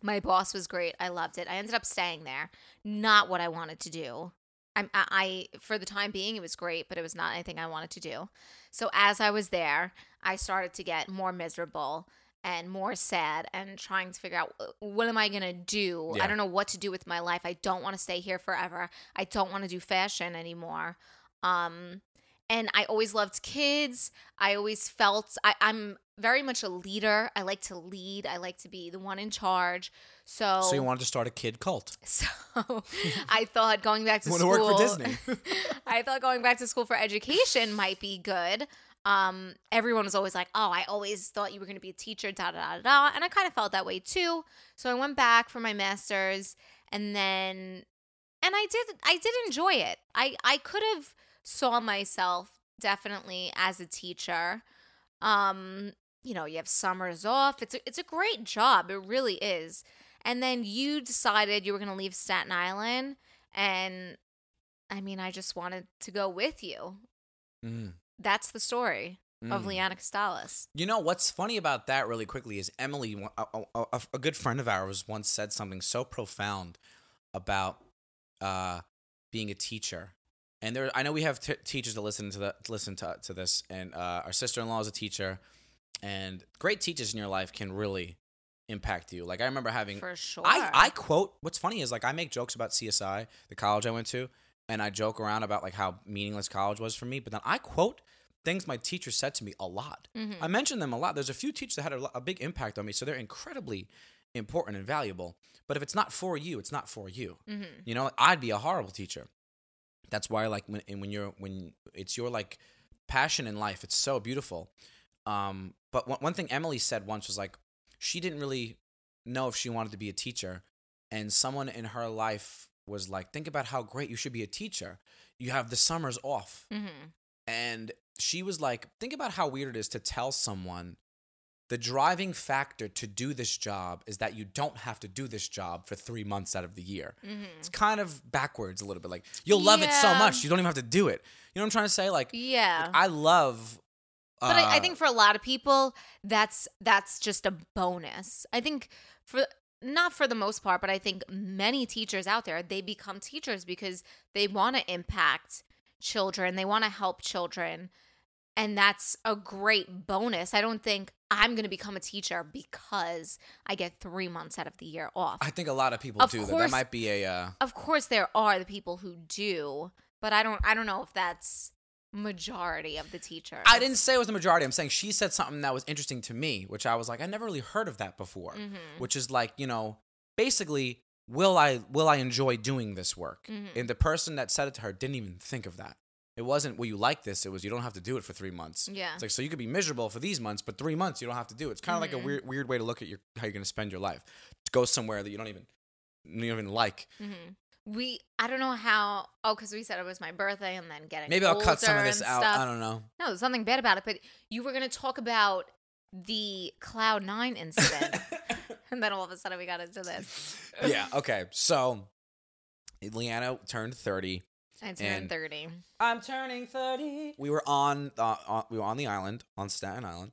My boss was great. I loved it. I ended up staying there. Not what I wanted to do. I, I for the time being, it was great, but it was not anything I wanted to do. So as I was there, I started to get more miserable and more sad and trying to figure out uh, what am I going to do? Yeah. I don't know what to do with my life. I don't want to stay here forever. I don't want to do fashion anymore. Um and I always loved kids. I always felt I, I'm very much a leader. I like to lead. I like to be the one in charge. So, So you wanted to start a kid cult. so I thought going back to Want to work for Disney? I thought going back to school for education might be good. Um, everyone was always like, "Oh, I always thought you were going to be a teacher." Da da da da, and I kind of felt that way too. So I went back for my master's, and then, and I did, I did enjoy it. I I could have saw myself definitely as a teacher. Um, you know, you have summers off. It's a, it's a great job. It really is. And then you decided you were going to leave Staten Island, and I mean, I just wanted to go with you. Mm. That's the story of Mm. Leanna Costales. You know what's funny about that, really quickly, is Emily, a, a, a, a good friend of ours, once said something so profound about uh, being a teacher. And there, I know we have t- teachers that listen to the listen to, to this, and uh, our sister in law is a teacher, and great teachers in your life can really impact you. Like I remember having For sure. I, I quote what's funny is like I make jokes about CSI, the college I went to, and I joke around about like how meaningless college was for me, but then I quote things my teacher said to me a lot. Mhm. I mention them a lot. There's a few teachers that had a, a big impact on me, so they're incredibly important and valuable. But if it's not for you, it's not for you. Mhm. You know, I'd be a horrible teacher. That's why, like, when and when you're when it's your like passion in life, it's so beautiful. Um, but one, one thing Emily said once was like, she didn't really know if she wanted to be a teacher, and someone in her life was like, think about how great you should be a teacher. You have the summers off, Mhm. and she was like, think about how weird it is to tell someone the driving factor to do this job is that you don't have to do this job for three months out of the year. Mhm. It's kind of backwards a little bit. Like you'll love it so much, you don't even have to do it. You know what I'm trying to say? Like, Yeah. I love. but I, I uh, think for a lot of people, that's that's just a bonus. I think for not for the most part, but I think many teachers out there they become teachers because they want to impact children, they want to help children, and that's a great bonus. I don't think I'm going to become a teacher because I get three months out of the year off. I think a lot of people Of do that. That might be a. Uh, of course, there are the people who do, but I don't. I don't know if that's majority of the teachers. I didn't say it was the majority. I'm saying she said something that was interesting to me, which I was like, I never really heard of that before. Mhm. Which is like, you know, basically, will I will I enjoy doing this work? Mhm. And the person that said it to her didn't even think of that. It wasn't, well, you like this. It was, you don't have to do it for three months. Yeah. It's like, so you could be miserable for these months, but three months you don't have to do it. It's kind of like a Mhm. weird, weird way to look at your how you're going to spend your life. To go somewhere that you don't even, you don't even like. We, I don't know how. Oh, because we said it was my birthday, and then getting Maybe I'll cut some of this out. stuff. I don't know. No, there's nothing bad about it. But you were gonna talk about the Cloud Nine incident, and then all of a sudden we got into this. yeah. Okay. So, Leanna turned thirty. I turned And- thirty. I'm turning thirty. We were on, uh, on we were on the island on Staten Island,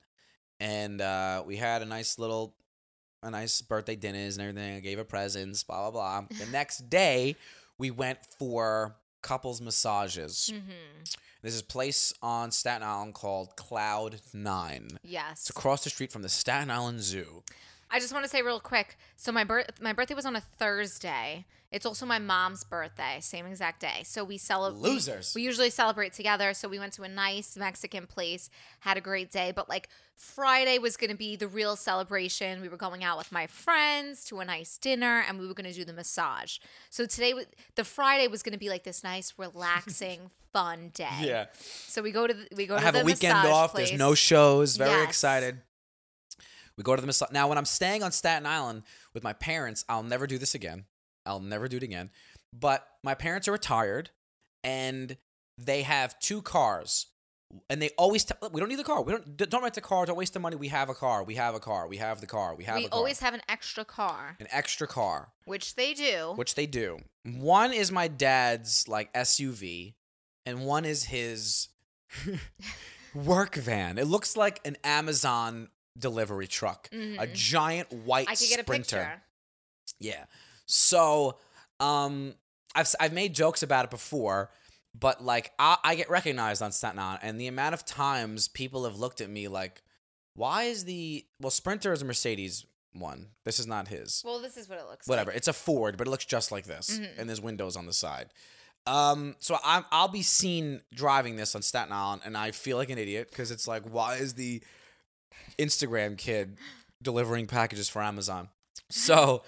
and uh, we had a nice little a nice birthday dinners and everything. I gave her presents, blah blah blah. The next day, we went for couples massages. Mm-hmm. There's this place on Staten Island called Cloud Nine. Yes. It's across the street from the Staten Island Zoo. I just want to say real quick. So my birth my birthday was on a Thursday. It's also my mom's birthday, same exact day. So we celebrate. Losers. We, usually celebrate together. So we went to a nice Mexican place, had a great day. But like Friday was going to be the real celebration. We were going out with my friends to a nice dinner, and we were going to do the massage. So today, the Friday was going to be like this nice, relaxing, fun day. Yeah. So we go to the, we go I to have a weekend off. Place. There's no shows. Very Yes. excited. We go to the massage. Now, when I'm staying on Staten Island with my parents, I'll never do this again. I'll never do it again. But my parents are retired and they have two cars. And they always tell we don't need the car. We don't don't rent the car. Don't waste the money. We have a car. We have a car. We have the car. We have We a car. always have an extra car, an extra car, which they do. which they do. One is my dad's like SUV, and one is his work van. It looks like an Amazon delivery truck, a Mhm. giant white I could get a sprinter. picture. Yeah. So, um, I've I've made jokes about it before, but like I, I get recognized on Staten Island, and the amount of times people have looked at me like, "Why is the well Sprinter is a Mercedes one? This is not his. Well, this is what it looks like. Whatever. like. It's a Ford, but it looks just like this, Mhm. and there's windows on the side." Um, so I'm I'll be seen driving this on Staten Island, and I feel like an idiot because it's like, why is the Instagram kid delivering packages for Amazon? So,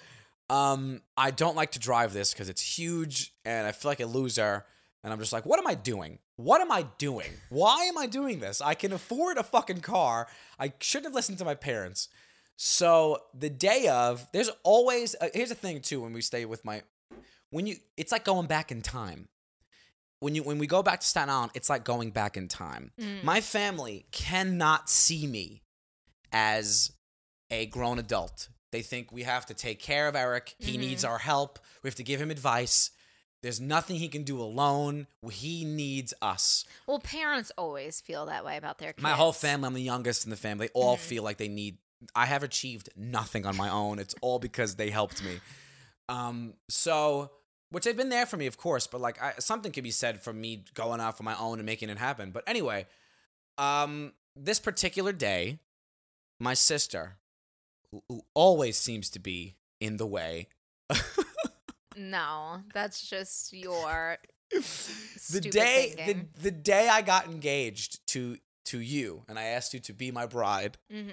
um, I don't like to drive this because it's huge, and I feel like a loser. And I'm just like, what am I doing? What am I doing? Why am I doing this? I can afford a fucking car. I shouldn't have listened to my parents. So the day of, there's always uh, here's the thing too. When we stay with my, when you, it's like going back in time. When you when we go back to Staten Island, it's like going back in time. Mm. My family cannot see me as a grown adult. They think we have to take care of Eric. He Mhm. needs our help. We have to give him advice. There's nothing he can do alone. He needs us. Well, parents always feel that way about their kids. My whole family, I'm the youngest in the family, all feel like they need. I have achieved nothing on my own. It's all because they helped me. Um, so, which they've been there for me, of course, but like I, something could be said for me going out on my own and making it happen. But anyway, um, this particular day, my sister, who, always seems to be in the way, No, that's just your the day the, thinking. the day I got engaged to to you and I asked you to be my bride, Mhm.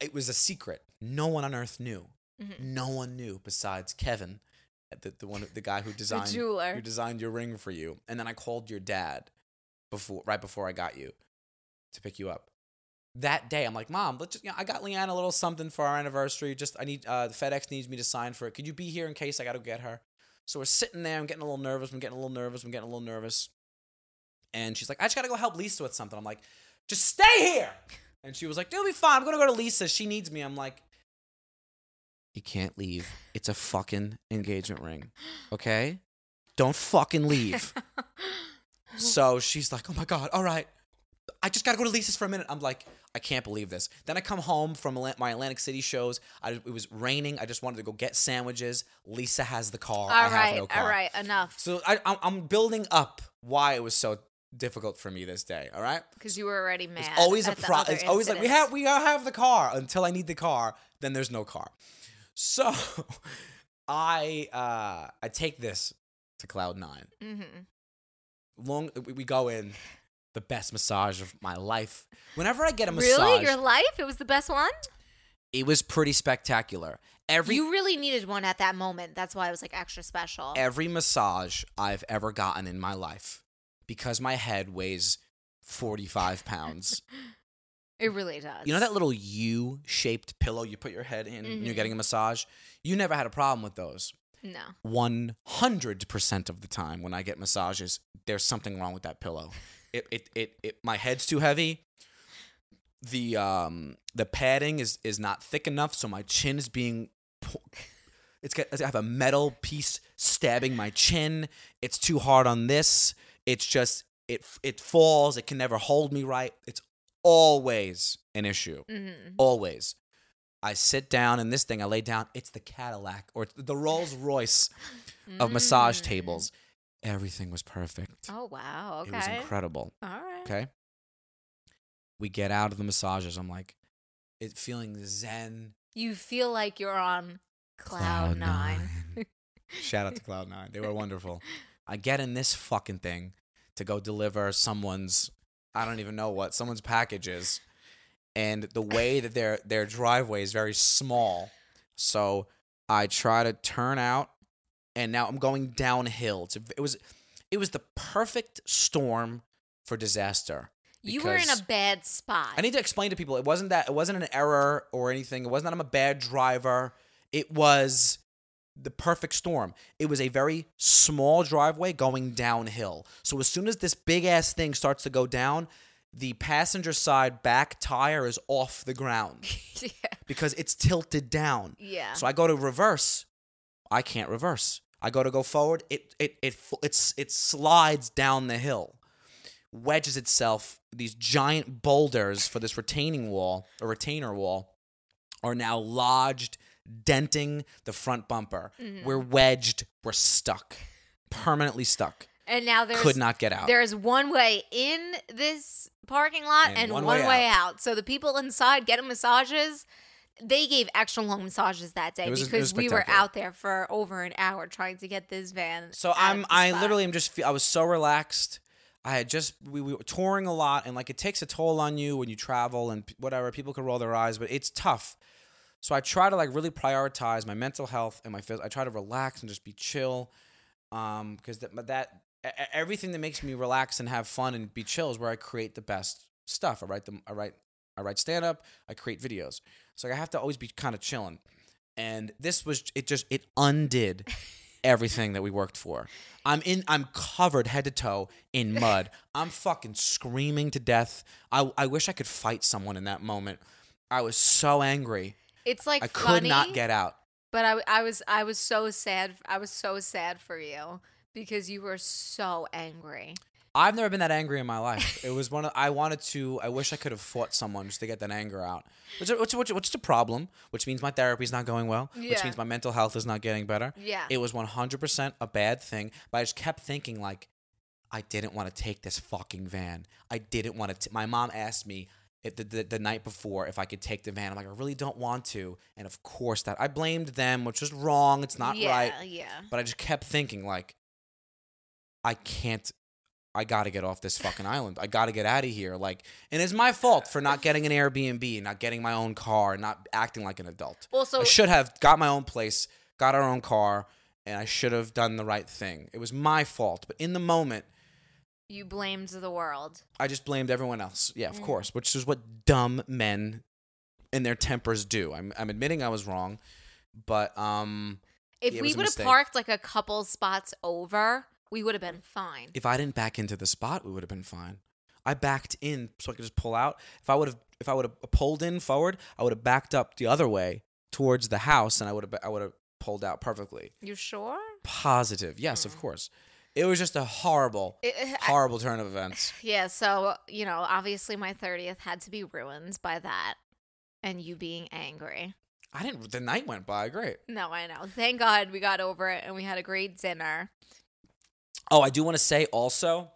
it was a secret. No one on earth knew. Mhm. No one knew besides Kevin, the the one the guy who designed who designed your ring for you. And then I called your dad before right before I got you to pick you up. That day, I'm like, Mom, let's just, you know, I got Leanne a little something for our anniversary. Just I need uh, the FedEx needs me to sign for it. Could you be here in case I got to get her? So we're sitting there. I'm getting a little nervous. I'm getting a little nervous. I'm getting a little nervous. And she's like, I just gotta go help Lisa with something. I'm like, just stay here. And she was like, it'll be fine. I'm gonna go to Lisa. She needs me. I'm like, you can't leave. It's a fucking engagement ring. Okay? Don't fucking leave. so she's like, oh my God, all right. I just gotta go to Lisa's for a minute. I'm like, I can't believe this. Then I come home from my Atlantic City shows. I, it was raining. I just wanted to go get sandwiches. Lisa has the car. I all have right, no car. all right, enough. So I, I'm, building up why it was so difficult for me this day. All right. Because you were already mad. It's always a pro. It's always like we have we have the car until I need the car. Then there's no car. So I uh I take this to Cloud Nine. mm-hmm. Long we go in the best massage of my life. Whenever I get a massage, Really, your life? It was the best one. it was pretty spectacular. Every you really needed one at that moment. That's why it was like extra special. every massage I've ever gotten in my life, because my head weighs 45 pounds. it really does. You know that little U shaped pillow you put your head in when you're mm-hmm. getting a massage? You never had a problem with those. No. 100% of the time when I get massages, there's something wrong with that pillow. It, it, it, it my head's too heavy. The um the padding is is not thick enough, so my chin is being it's got I have a metal piece stabbing my chin. It's too hard on this. It's just it it falls. It can never hold me right. It's always an issue. hmm Always. I sit down in this thing. I lay down. It's the Cadillac or the Rolls Royce of massage tables. Everything was perfect. Oh wow. Okay. It was incredible. All right. Okay. We get out of the massages. I'm like, it feeling zen. You feel like you're on cloud, nine. Shout out to Cloud Nine. They were wonderful. I get in this fucking thing to go deliver someone's I don't even know what someone's packages. And the way that their their driveway is very small. So I try to turn out and now I'm going downhill. It's it was it was the perfect storm for disaster. You were in a bad spot. I need to explain to people it wasn't that it wasn't an error or anything. It wasn't that I'm a bad driver. It was the perfect storm. It was a very small driveway going downhill. So as soon as this big ass thing starts to go down, the passenger side back tire is off the ground yeah. because it's tilted down. Yeah. So I go to reverse. I can't reverse. I go to go forward. It it it it's it slides down the hill, wedges itself. These giant boulders for this retaining wall, a retainer wall, are now lodged, denting the front bumper. Mm-hmm. We're wedged. We're stuck, permanently stuck. and now there's Could not get out. There's one way in this parking lot And and, one one, way way, out. So the people inside getting massages, they gave extra long massages that day was- because we were out there for over an hour trying to get this van. So I'm I spot. literally am just I was so relaxed. I had just we, we were touring a lot and like it takes a toll on you when you travel and whatever people can roll their eyes but it's tough. So I try to like really prioritize my mental health and my phys- I try to relax and just be chill um because that that everything that makes me relax and have fun and be chill is where I create the best stuff. I write them I write I write stand up, I create videos. So I have to always be kind of chilling. And this was it just it undid everything that we worked for. I'm in I'm covered head to toe in mud. I'm fucking screaming to death. I I wish I could fight someone in that moment. I was so angry. It's like I could not get out. But I, I was I was so sad. I was so sad for you because you were so angry. I've never been that angry in my life. It was one of I wanted to. I wish I could have fought someone just to get that anger out. Which which which, which is a problem. Which means my therapy's not going well. Which means my mental health is not getting better. Yeah. It was one hundred percent a bad thing. But I just kept thinking like, I didn't want to take this fucking van. I didn't want to. My mom asked me. The, the, the night before, if I could take the van, I'm like, I really don't want to, and of course that I blamed them, which was wrong. It's not yeah, right. Yeah. But I just kept thinking, like, I can't. I got to get off this fucking island. I got to get out of here. Like, and it's my fault for not getting an Airbnb, not getting my own car, not acting like an adult. Well, so I should have got my own place, got our own car, and I should have done the right thing. It was my fault. But in the moment, you blamed the world. I just blamed everyone else. Yeah, Mm. of course, which is what dumb men and their tempers do. I'm, I'm admitting I was wrong, but um, If It we would have parked like a couple spots over, we would have been fine. if I didn't back into the spot, we would have been fine. I backed in so I could just pull out. If I would have, if I would have pulled in forward, I would have backed up the other way towards the house, and I would have, I would have pulled out perfectly. You sure? Positive, yes, of hmm. course. It was just a horrible, It- I- horrible turn of events. Yeah, so, you know, obviously my 30th had to be ruined by that and you being angry. I didn't. The night went by great. No, I know. Thank God we got over it and we had a great dinner. Oh, I do want to say also.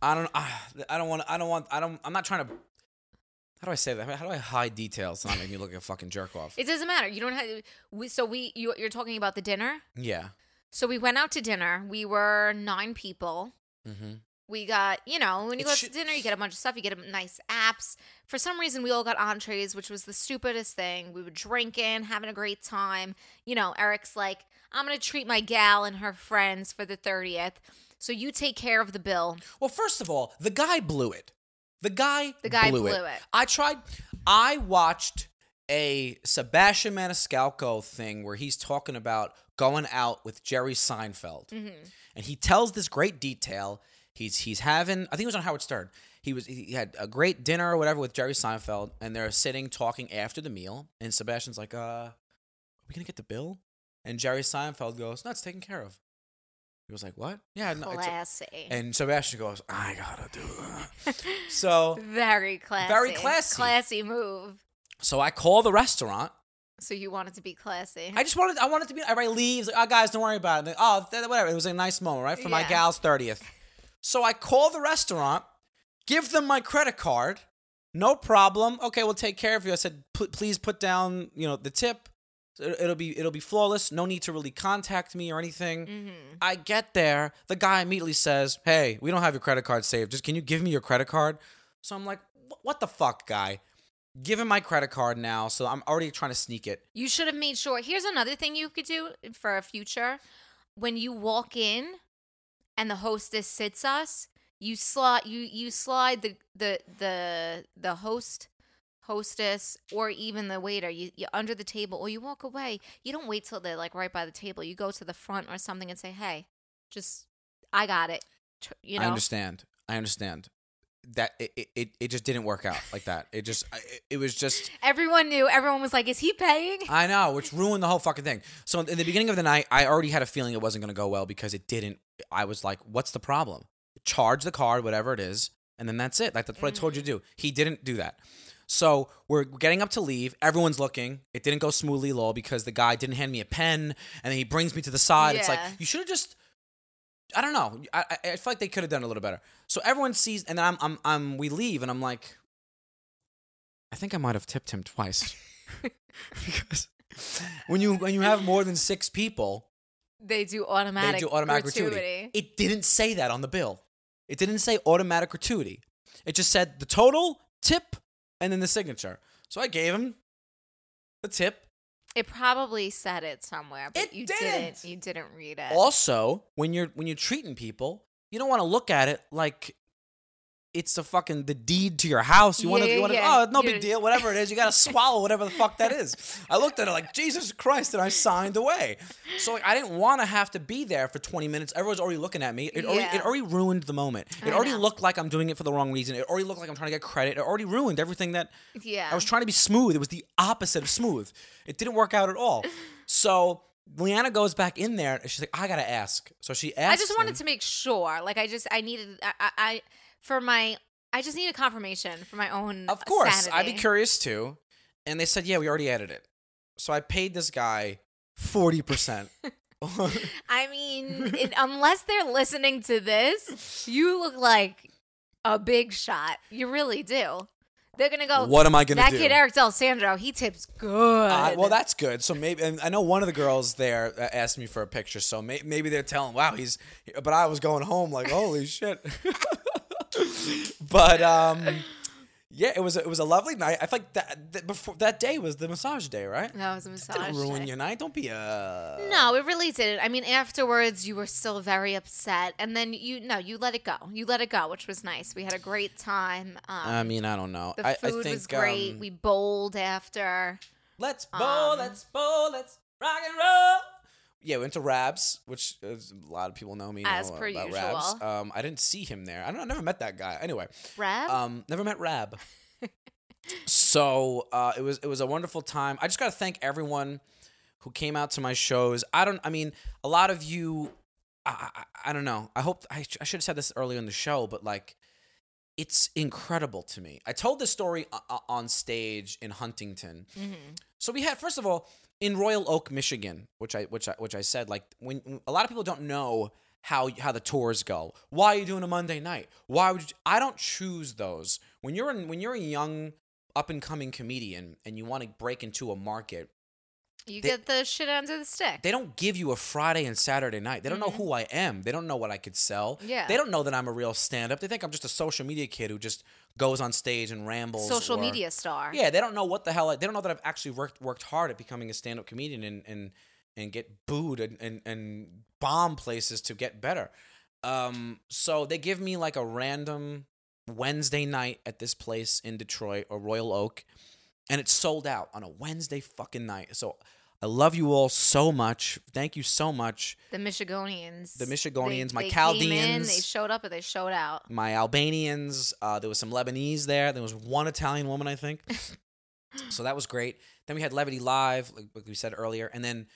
I don't. ah, I don't want. I don't want. I don't. I'm not trying to. How do I say that? How do I hide details to not make me look like a fucking jerk off? It doesn't matter. You don't have we so we you you're talking about the dinner? Yeah. So we went out to dinner. We were 9 people. Mm-hmm. We got, you know, when you It go should- to dinner, you get a bunch of stuff. You get a nice apps. For some reason, we all got entrees, which was the stupidest thing. We were drinking, having a great time. You know, Eric's like, I'm going to treat my gal and her friends for the 30th. So you take care of the bill. Well, first of all, the guy blew it. The guy. The guy blew, blew it. it. I tried. I watched a Sebastian Maniscalco thing where he's talking about going out with Jerry Seinfeld, Mm-hmm. and he tells this great detail. He's he's having. I think it was on Howard Stern. He was he had a great dinner or whatever with Jerry Seinfeld, and they're sitting talking after the meal, and Sebastian's like, "Uh, are we gonna get the bill?" And Jerry Seinfeld goes, "No, it's taken care of." He was like, "What? Yeah, no, it's Classy. and Sebastian goes, I gotta do that. so, very classy. Very classy. Classy move. So I call the restaurant. So you wanted to be classy. I just wanted I wanted to be everybody leaves. Like, oh guys, don't worry about it. Oh, whatever. It was a nice moment, right? For my gal's 30th. So I call the restaurant, give them my credit card. No problem. Okay, we'll take care of you. I said, "P- please put down, you know, the tip. It- It'll be it'll be flawless. No need to really contact me or anything. Mm-hmm. I get there. The guy immediately says, "Hey, we don't have your credit card saved. Just can you give me your credit card?" So I'm like, "What the fuck, guy? Give him my credit card now." So I'm already trying to sneak it. You should have made sure. Here's another thing you could do for a future. When you walk in and the hostess sits us, you slot you you slide the the the the host hostess or even the waiter you, you under the table or you walk away you don't wait till they're like right by the table you go to the front or something and say hey just i got it you know I understand. I understand. That it, it- it, just didn't work out like that. It just it, it was just everyone knew everyone was like is he paying I know, which ruined the whole fucking thing. So in the beginning of the night, I already had a feeling it wasn't going to go well because it didn't. I was like, "What's the problem? Charge the card, whatever it is, and then that's it." Like that's what I told you to do. He didn't do that. So we're getting up to leave. Everyone's looking. It didn't go smoothly, all because the guy didn't hand me a pen, and then he brings me to the side. It's like you should have just. I don't know. I, I I feel like they could have done a little better. So everyone sees, and then I'm I'm I'm we leave, and I'm like, I think I might have tipped him twice because when you when you have more than six people, they do automatic they do automatic gratuity. gratuity. It didn't say that on the bill. It didn't say automatic gratuity. It just said the total, tip, and then the signature. So I gave him the tip. It probably said it somewhere, but It you didn't. didn't. You didn't read it. Also, when you're when you're treating people, you don't want to look at it like it's a fucking the deed to your house. You want to, Yeah, you want to, yeah. oh, no You- big deal, whatever it is. You got to swallow whatever the fuck that is. I looked at it like Jesus Christ, and I signed away. So like, I didn't want to have to be there for 20 minutes. Everyone's already looking at me. It already, it already ruined the moment. It I already know. looked like I'm doing it for the wrong reason. It already looked like I'm trying to get credit. It already ruined everything that yeah. I was trying to be smooth. It was the opposite of smooth. It didn't work out at all. So Leanna goes back in there and she's like, I gotta ask. So she asks. I just wanted him- to make sure. Like I just I needed I, I for my I just need a confirmation for my own Of course, sanity. I'd be curious too. And they said, yeah, we already added it. So I paid this guy forty percent. I mean, it, unless they're listening to this, you look like a big shot. You really do. They're gonna go. What am I gonna that do?" That kid Eric D'Alessandro, he tips good. Uh, well, that's good. So maybe, and I know one of the girls there uh, asked me for a picture. So may, maybe they're telling, "Wow, he's." But I was going home like, "Holy shit!" but um, yeah, it was a, it was a lovely night. I feel like that, that before that day was the massage day, right? that was a massage. Didn't ruin day. your night. Don't be a. No, it really didn't. I mean, afterwards, you were still very upset, and then you no, you let it go. You let it go, which was nice. We had a great time. Um, I mean, I don't know. the I, I food think, was great. um, we bowled after. let's bowl, um, let's bowl, let's rock and roll. Yeah, we went to Rabs, which is, a lot of people know me As know per about usual. Rabs. Um, I didn't see him there. I don't. I never met that guy. Anyway, Rev? Um, never met Rab. so uh, it was it was a wonderful time. I just got to thank everyone who came out to my shows. I don't. I mean, a lot of you. I, I, I don't know. I hope I, I should have said this earlier in the show, but like, it's incredible to me. I told this story on stage in Huntington. Mm-hmm. So we had first of all in Royal Oak, Michigan, which I which I which I said like when a lot of people don't know how how the tours go. Why are you doing a Monday night? Why would you, I don't choose those. When you're in, when you're a young up and coming comedian and you want to break into a market, you they- get the shit under the stick. they don't give you a Friday and Saturday night. They don't know Mm-hmm. who I am. They don't know what I could sell. Yeah. They don't know that I'm a real stand up. They think I'm just a social media kid who just goes on stage and rambles. Social or- media star. Yeah, they don't know what the hell. I, they don't know that I've actually worked worked hard at becoming a stand up comedian and and and get booed and, and and bomb places to get better. Um, so they give me like a random Wednesday night at this place in Detroit or Royal Oak, and it's sold out on a Wednesday fucking night. So I love you all so much. Thank you so much. The Michigonians. The Michigonians, they, my they Came in, they showed up and they showed out. my Albanians. Uh, there was some Lebanese there. There was one Italian woman, I think. so that was great. Then we had Levity Live, like, like we said earlier, and then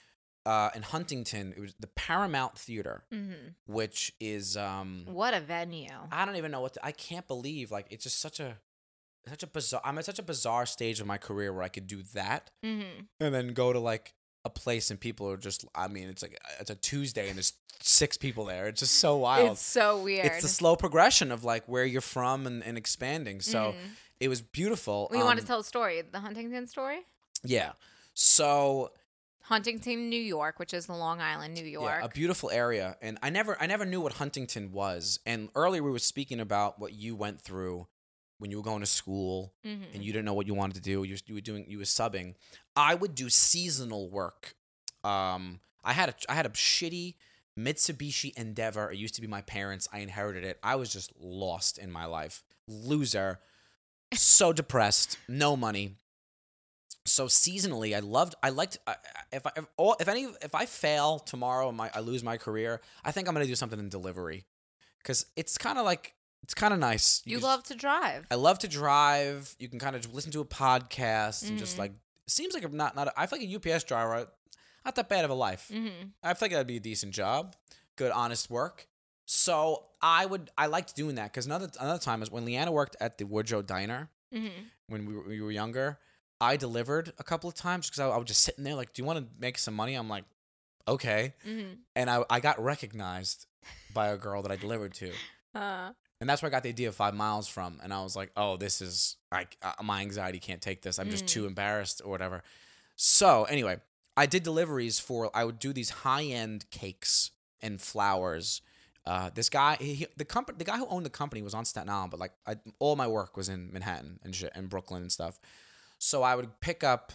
uh, in Huntington, it was the Paramount Theater, hmm which is um, What a venue. I don't even know what to, I can't believe like it's just such a such a bizarre. I'm at such a bizarre stage of my career where I could do that Mm-hmm. and then go to like a place and people are just. I mean, it's like it's a Tuesday and there's six people there. It's just so wild. It's so weird. It's the slow progression of like where you're from and, and expanding. So it was beautiful. we want to Um, tell a story, the Huntington story. Yeah. So Huntington, New York, which is the Long Island, New York. Yeah, a beautiful area, and I never, I never knew what Huntington was. And earlier we were speaking about what you went through when you were going to school, Mhm. and you didn't know what you wanted to do. You, you were doing, you were subbing. I would do seasonal work. Um, I had a, I had a shitty Mitsubishi Endeavor. It used to be my parents. I inherited it. I was just lost in my life, loser, so depressed, no money. So seasonally, I loved. I liked. I- if I, if, all, if any if I fail tomorrow and my I lose my career, I think I'm gonna do something in delivery, because it's kind of like it's kind of nice. you just- love to drive. I love to drive. You can kind of listen to a podcast and just Mhm. like seems like I'm not not. I feel like a UPS driver, not that bad of a life. mm-hmm. I feel like that'd be a decent job, good honest work. So I would I liked doing that because another another time is when Leanna worked at the Woodrow Diner Mm-hmm. when we were, we were younger. I delivered a couple of times because I, I was just sitting there like, "Do you want to make some money?" I'm like, "Okay," Mm-hmm. and I I got recognized by a girl that I delivered to. Uh, And that's where I got the idea of five miles from. And I was like, oh, this is like uh, my anxiety can't take this. I'm just Mm. too embarrassed or whatever. So anyway, I did deliveries for. I would do these high end cakes and flowers. Uh, this guy, he, he- the company, the guy who owned the company was on Staten Island, but like I, all my work was in Manhattan and shit, and Brooklyn and stuff. So I would pick up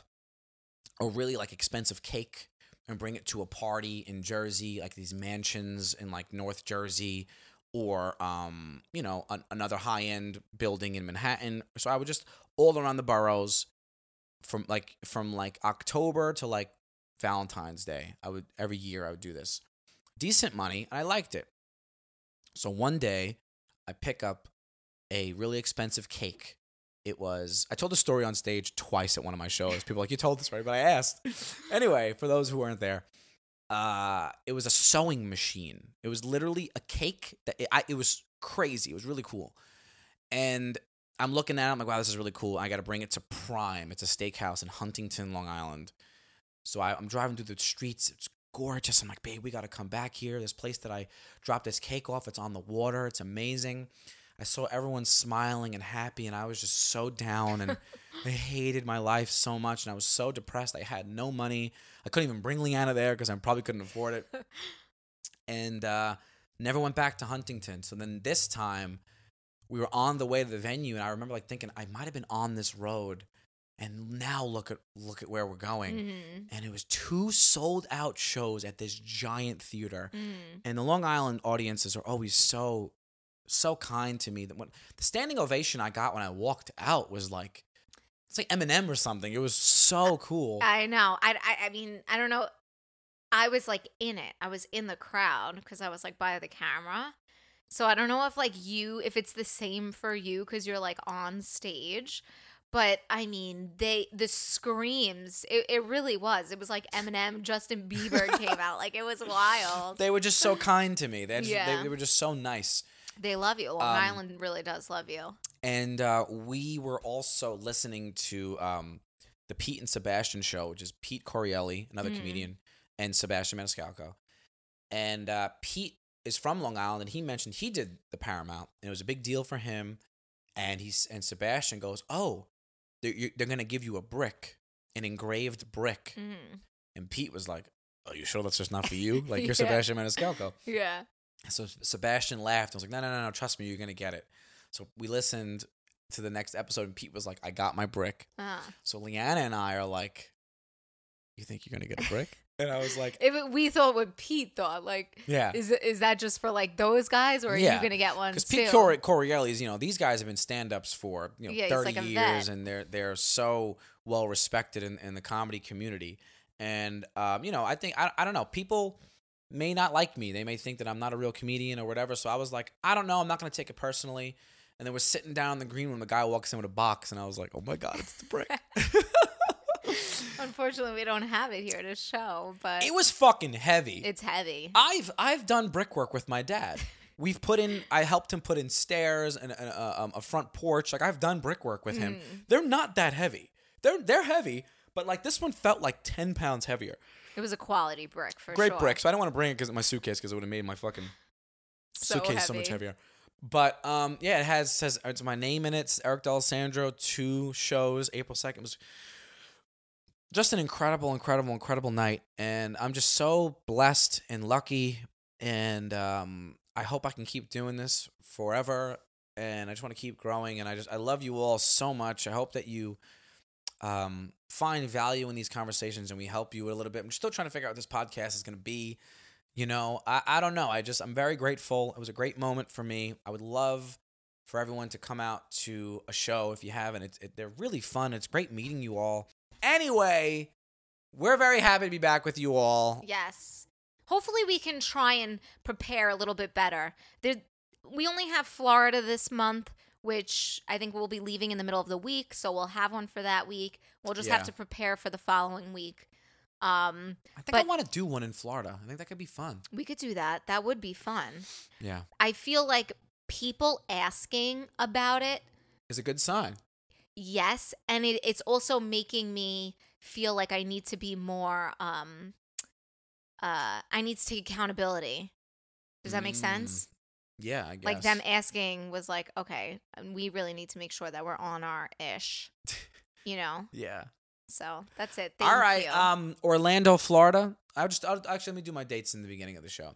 a really like expensive cake and bring it to a party in Jersey, like these mansions in like North Jersey, or um, you know, an, another high end building in Manhattan. So I would just all around the boroughs, from like from like October to like Valentine's Day. I would every year I would do this. Decent money, and I liked it. So one day, I pick up a really expensive cake. It was I told the story on stage twice at one of my shows. People like you told the story, but I asked. anyway, for those who weren't there, uh, it was a sewing machine. It was literally a cake that it, I, it was crazy. It was really cool, and I'm looking at it. I'm like, wow, this is really cool. I got to bring it to Prime. It's a steakhouse in Huntington, Long Island. So I, I'm driving through the streets. It's gorgeous. I'm like, babe, we got to come back here. This place that I dropped this cake off. It's on the water. It's amazing. I saw everyone smiling and happy, and I was just so down and I hated my life so much, and I was so depressed. I had no money. I couldn't even bring Leanna there because I probably couldn't afford it, and uh, never went back to Huntington. So then this time, we were on the way to the venue, and I remember like thinking I might have been on this road, and now look at look at where we're going. mm-hmm. And it was two sold out shows at this giant theater. Mm-hmm. And the Long Island audiences are always so so kind to me that when the standing ovation I got when I walked out was like it's like Eminem or something. It was so cool. I know. I, I, I mean, I don't know. I was like in it. I was in the crowd because I was like by the camera. So I don't know if like you, if it's the same for you because you're like on stage. But I mean, they the screams. It, it really was. It was like Eminem, Justin Bieber came out. Like it was wild. They were just so kind to me. They, just, Yeah. they, they were just so nice. They love you. Long Um, Island really does love you. And uh, we were also listening to um, the Pete and Sebastian show, which is Pete Correale, another Mhm. comedian, and Sebastian Maniscalco. And uh, Pete is from Long Island, and he mentioned he did the Paramount, and it was a big deal for him. And he's and Sebastian goes, "Oh, they're, they're gonna give you a brick, an engraved brick." Mhm. And Pete was like, "Are you sure that's just not for you? Like you're Yeah. Sebastian Maniscalco." Yeah. So Sebastian laughed. I was like, no, no, no, no, trust me, you're gonna get it. So we listened to the next episode, and Pete was like, I got my brick. Uh. So Leanna and I are like, you think you're gonna get a brick? and I was like, If it, we thought what Pete thought, like, yeah. is is that just for like those guys, or are Yeah. you gonna get one Because? Pete Cor- Correale's, you know, these guys have been stand-ups for you know Yeah, thirty like years, and they're they're so well respected in, in the comedy community. And um, you know, I think I, I don't know, people may not like me. They may think that I'm not a real comedian or whatever. So I was like, I don't know, I'm not gonna take it personally. And then we're sitting down in the green room. The guy walks in with a box, and I was like, "Oh my god, it's the brick!" Unfortunately, we don't have it here to show, but it was fucking heavy. it's heavy. I've I've done brickwork with my dad. we've put in. I helped him put in stairs and, and a, um, a front porch. Like I've done brickwork with him. Mm. They're not that heavy. They're they're heavy, but like this one felt like ten pounds heavier. It was a quality brick for Great sure. brick. So I don't want to bring it because my suitcase because it would have made my fucking So suitcase so much heavier. But um, yeah, it has says it's my name in it. It's Eric D'Alessandro. Two shows. April second was just an incredible, incredible, incredible night, and I'm just so blessed and lucky. And um, I hope I can keep doing this forever. And I just want to keep growing. And I just I love you all so much. I hope that you um, find value in these conversations and we help you a little bit. I'm still trying to figure out what this podcast is going to be. You know, I, I don't know. I just, I'm very grateful. It was a great moment for me. I would love for everyone to come out to a show if you haven't. It, they're really fun. It's great meeting you all. Anyway, we're very happy to be back with you all. Yes. Hopefully, we can try and prepare a little bit better. There, we only have Florida this month, which I think we'll be leaving in the middle of the week, so we'll have one for that week. We'll just Yeah. have to prepare for the following week. Um, I think I want to do one in Florida. I think that could be fun. we could do that. That would be fun. Yeah. I feel like people asking about It's a good sign. yes, and it, it's also making me feel like I need to be more. Um, uh, I need to take accountability. Does that make Mm, sense? Yeah, I guess. Like them asking was like, okay, we really need to make sure that we're on our ish, you know. Yeah. So that's it. Thank All right. you. Um, Orlando, Florida. I just I'll, actually let me do my dates in the beginning of the show.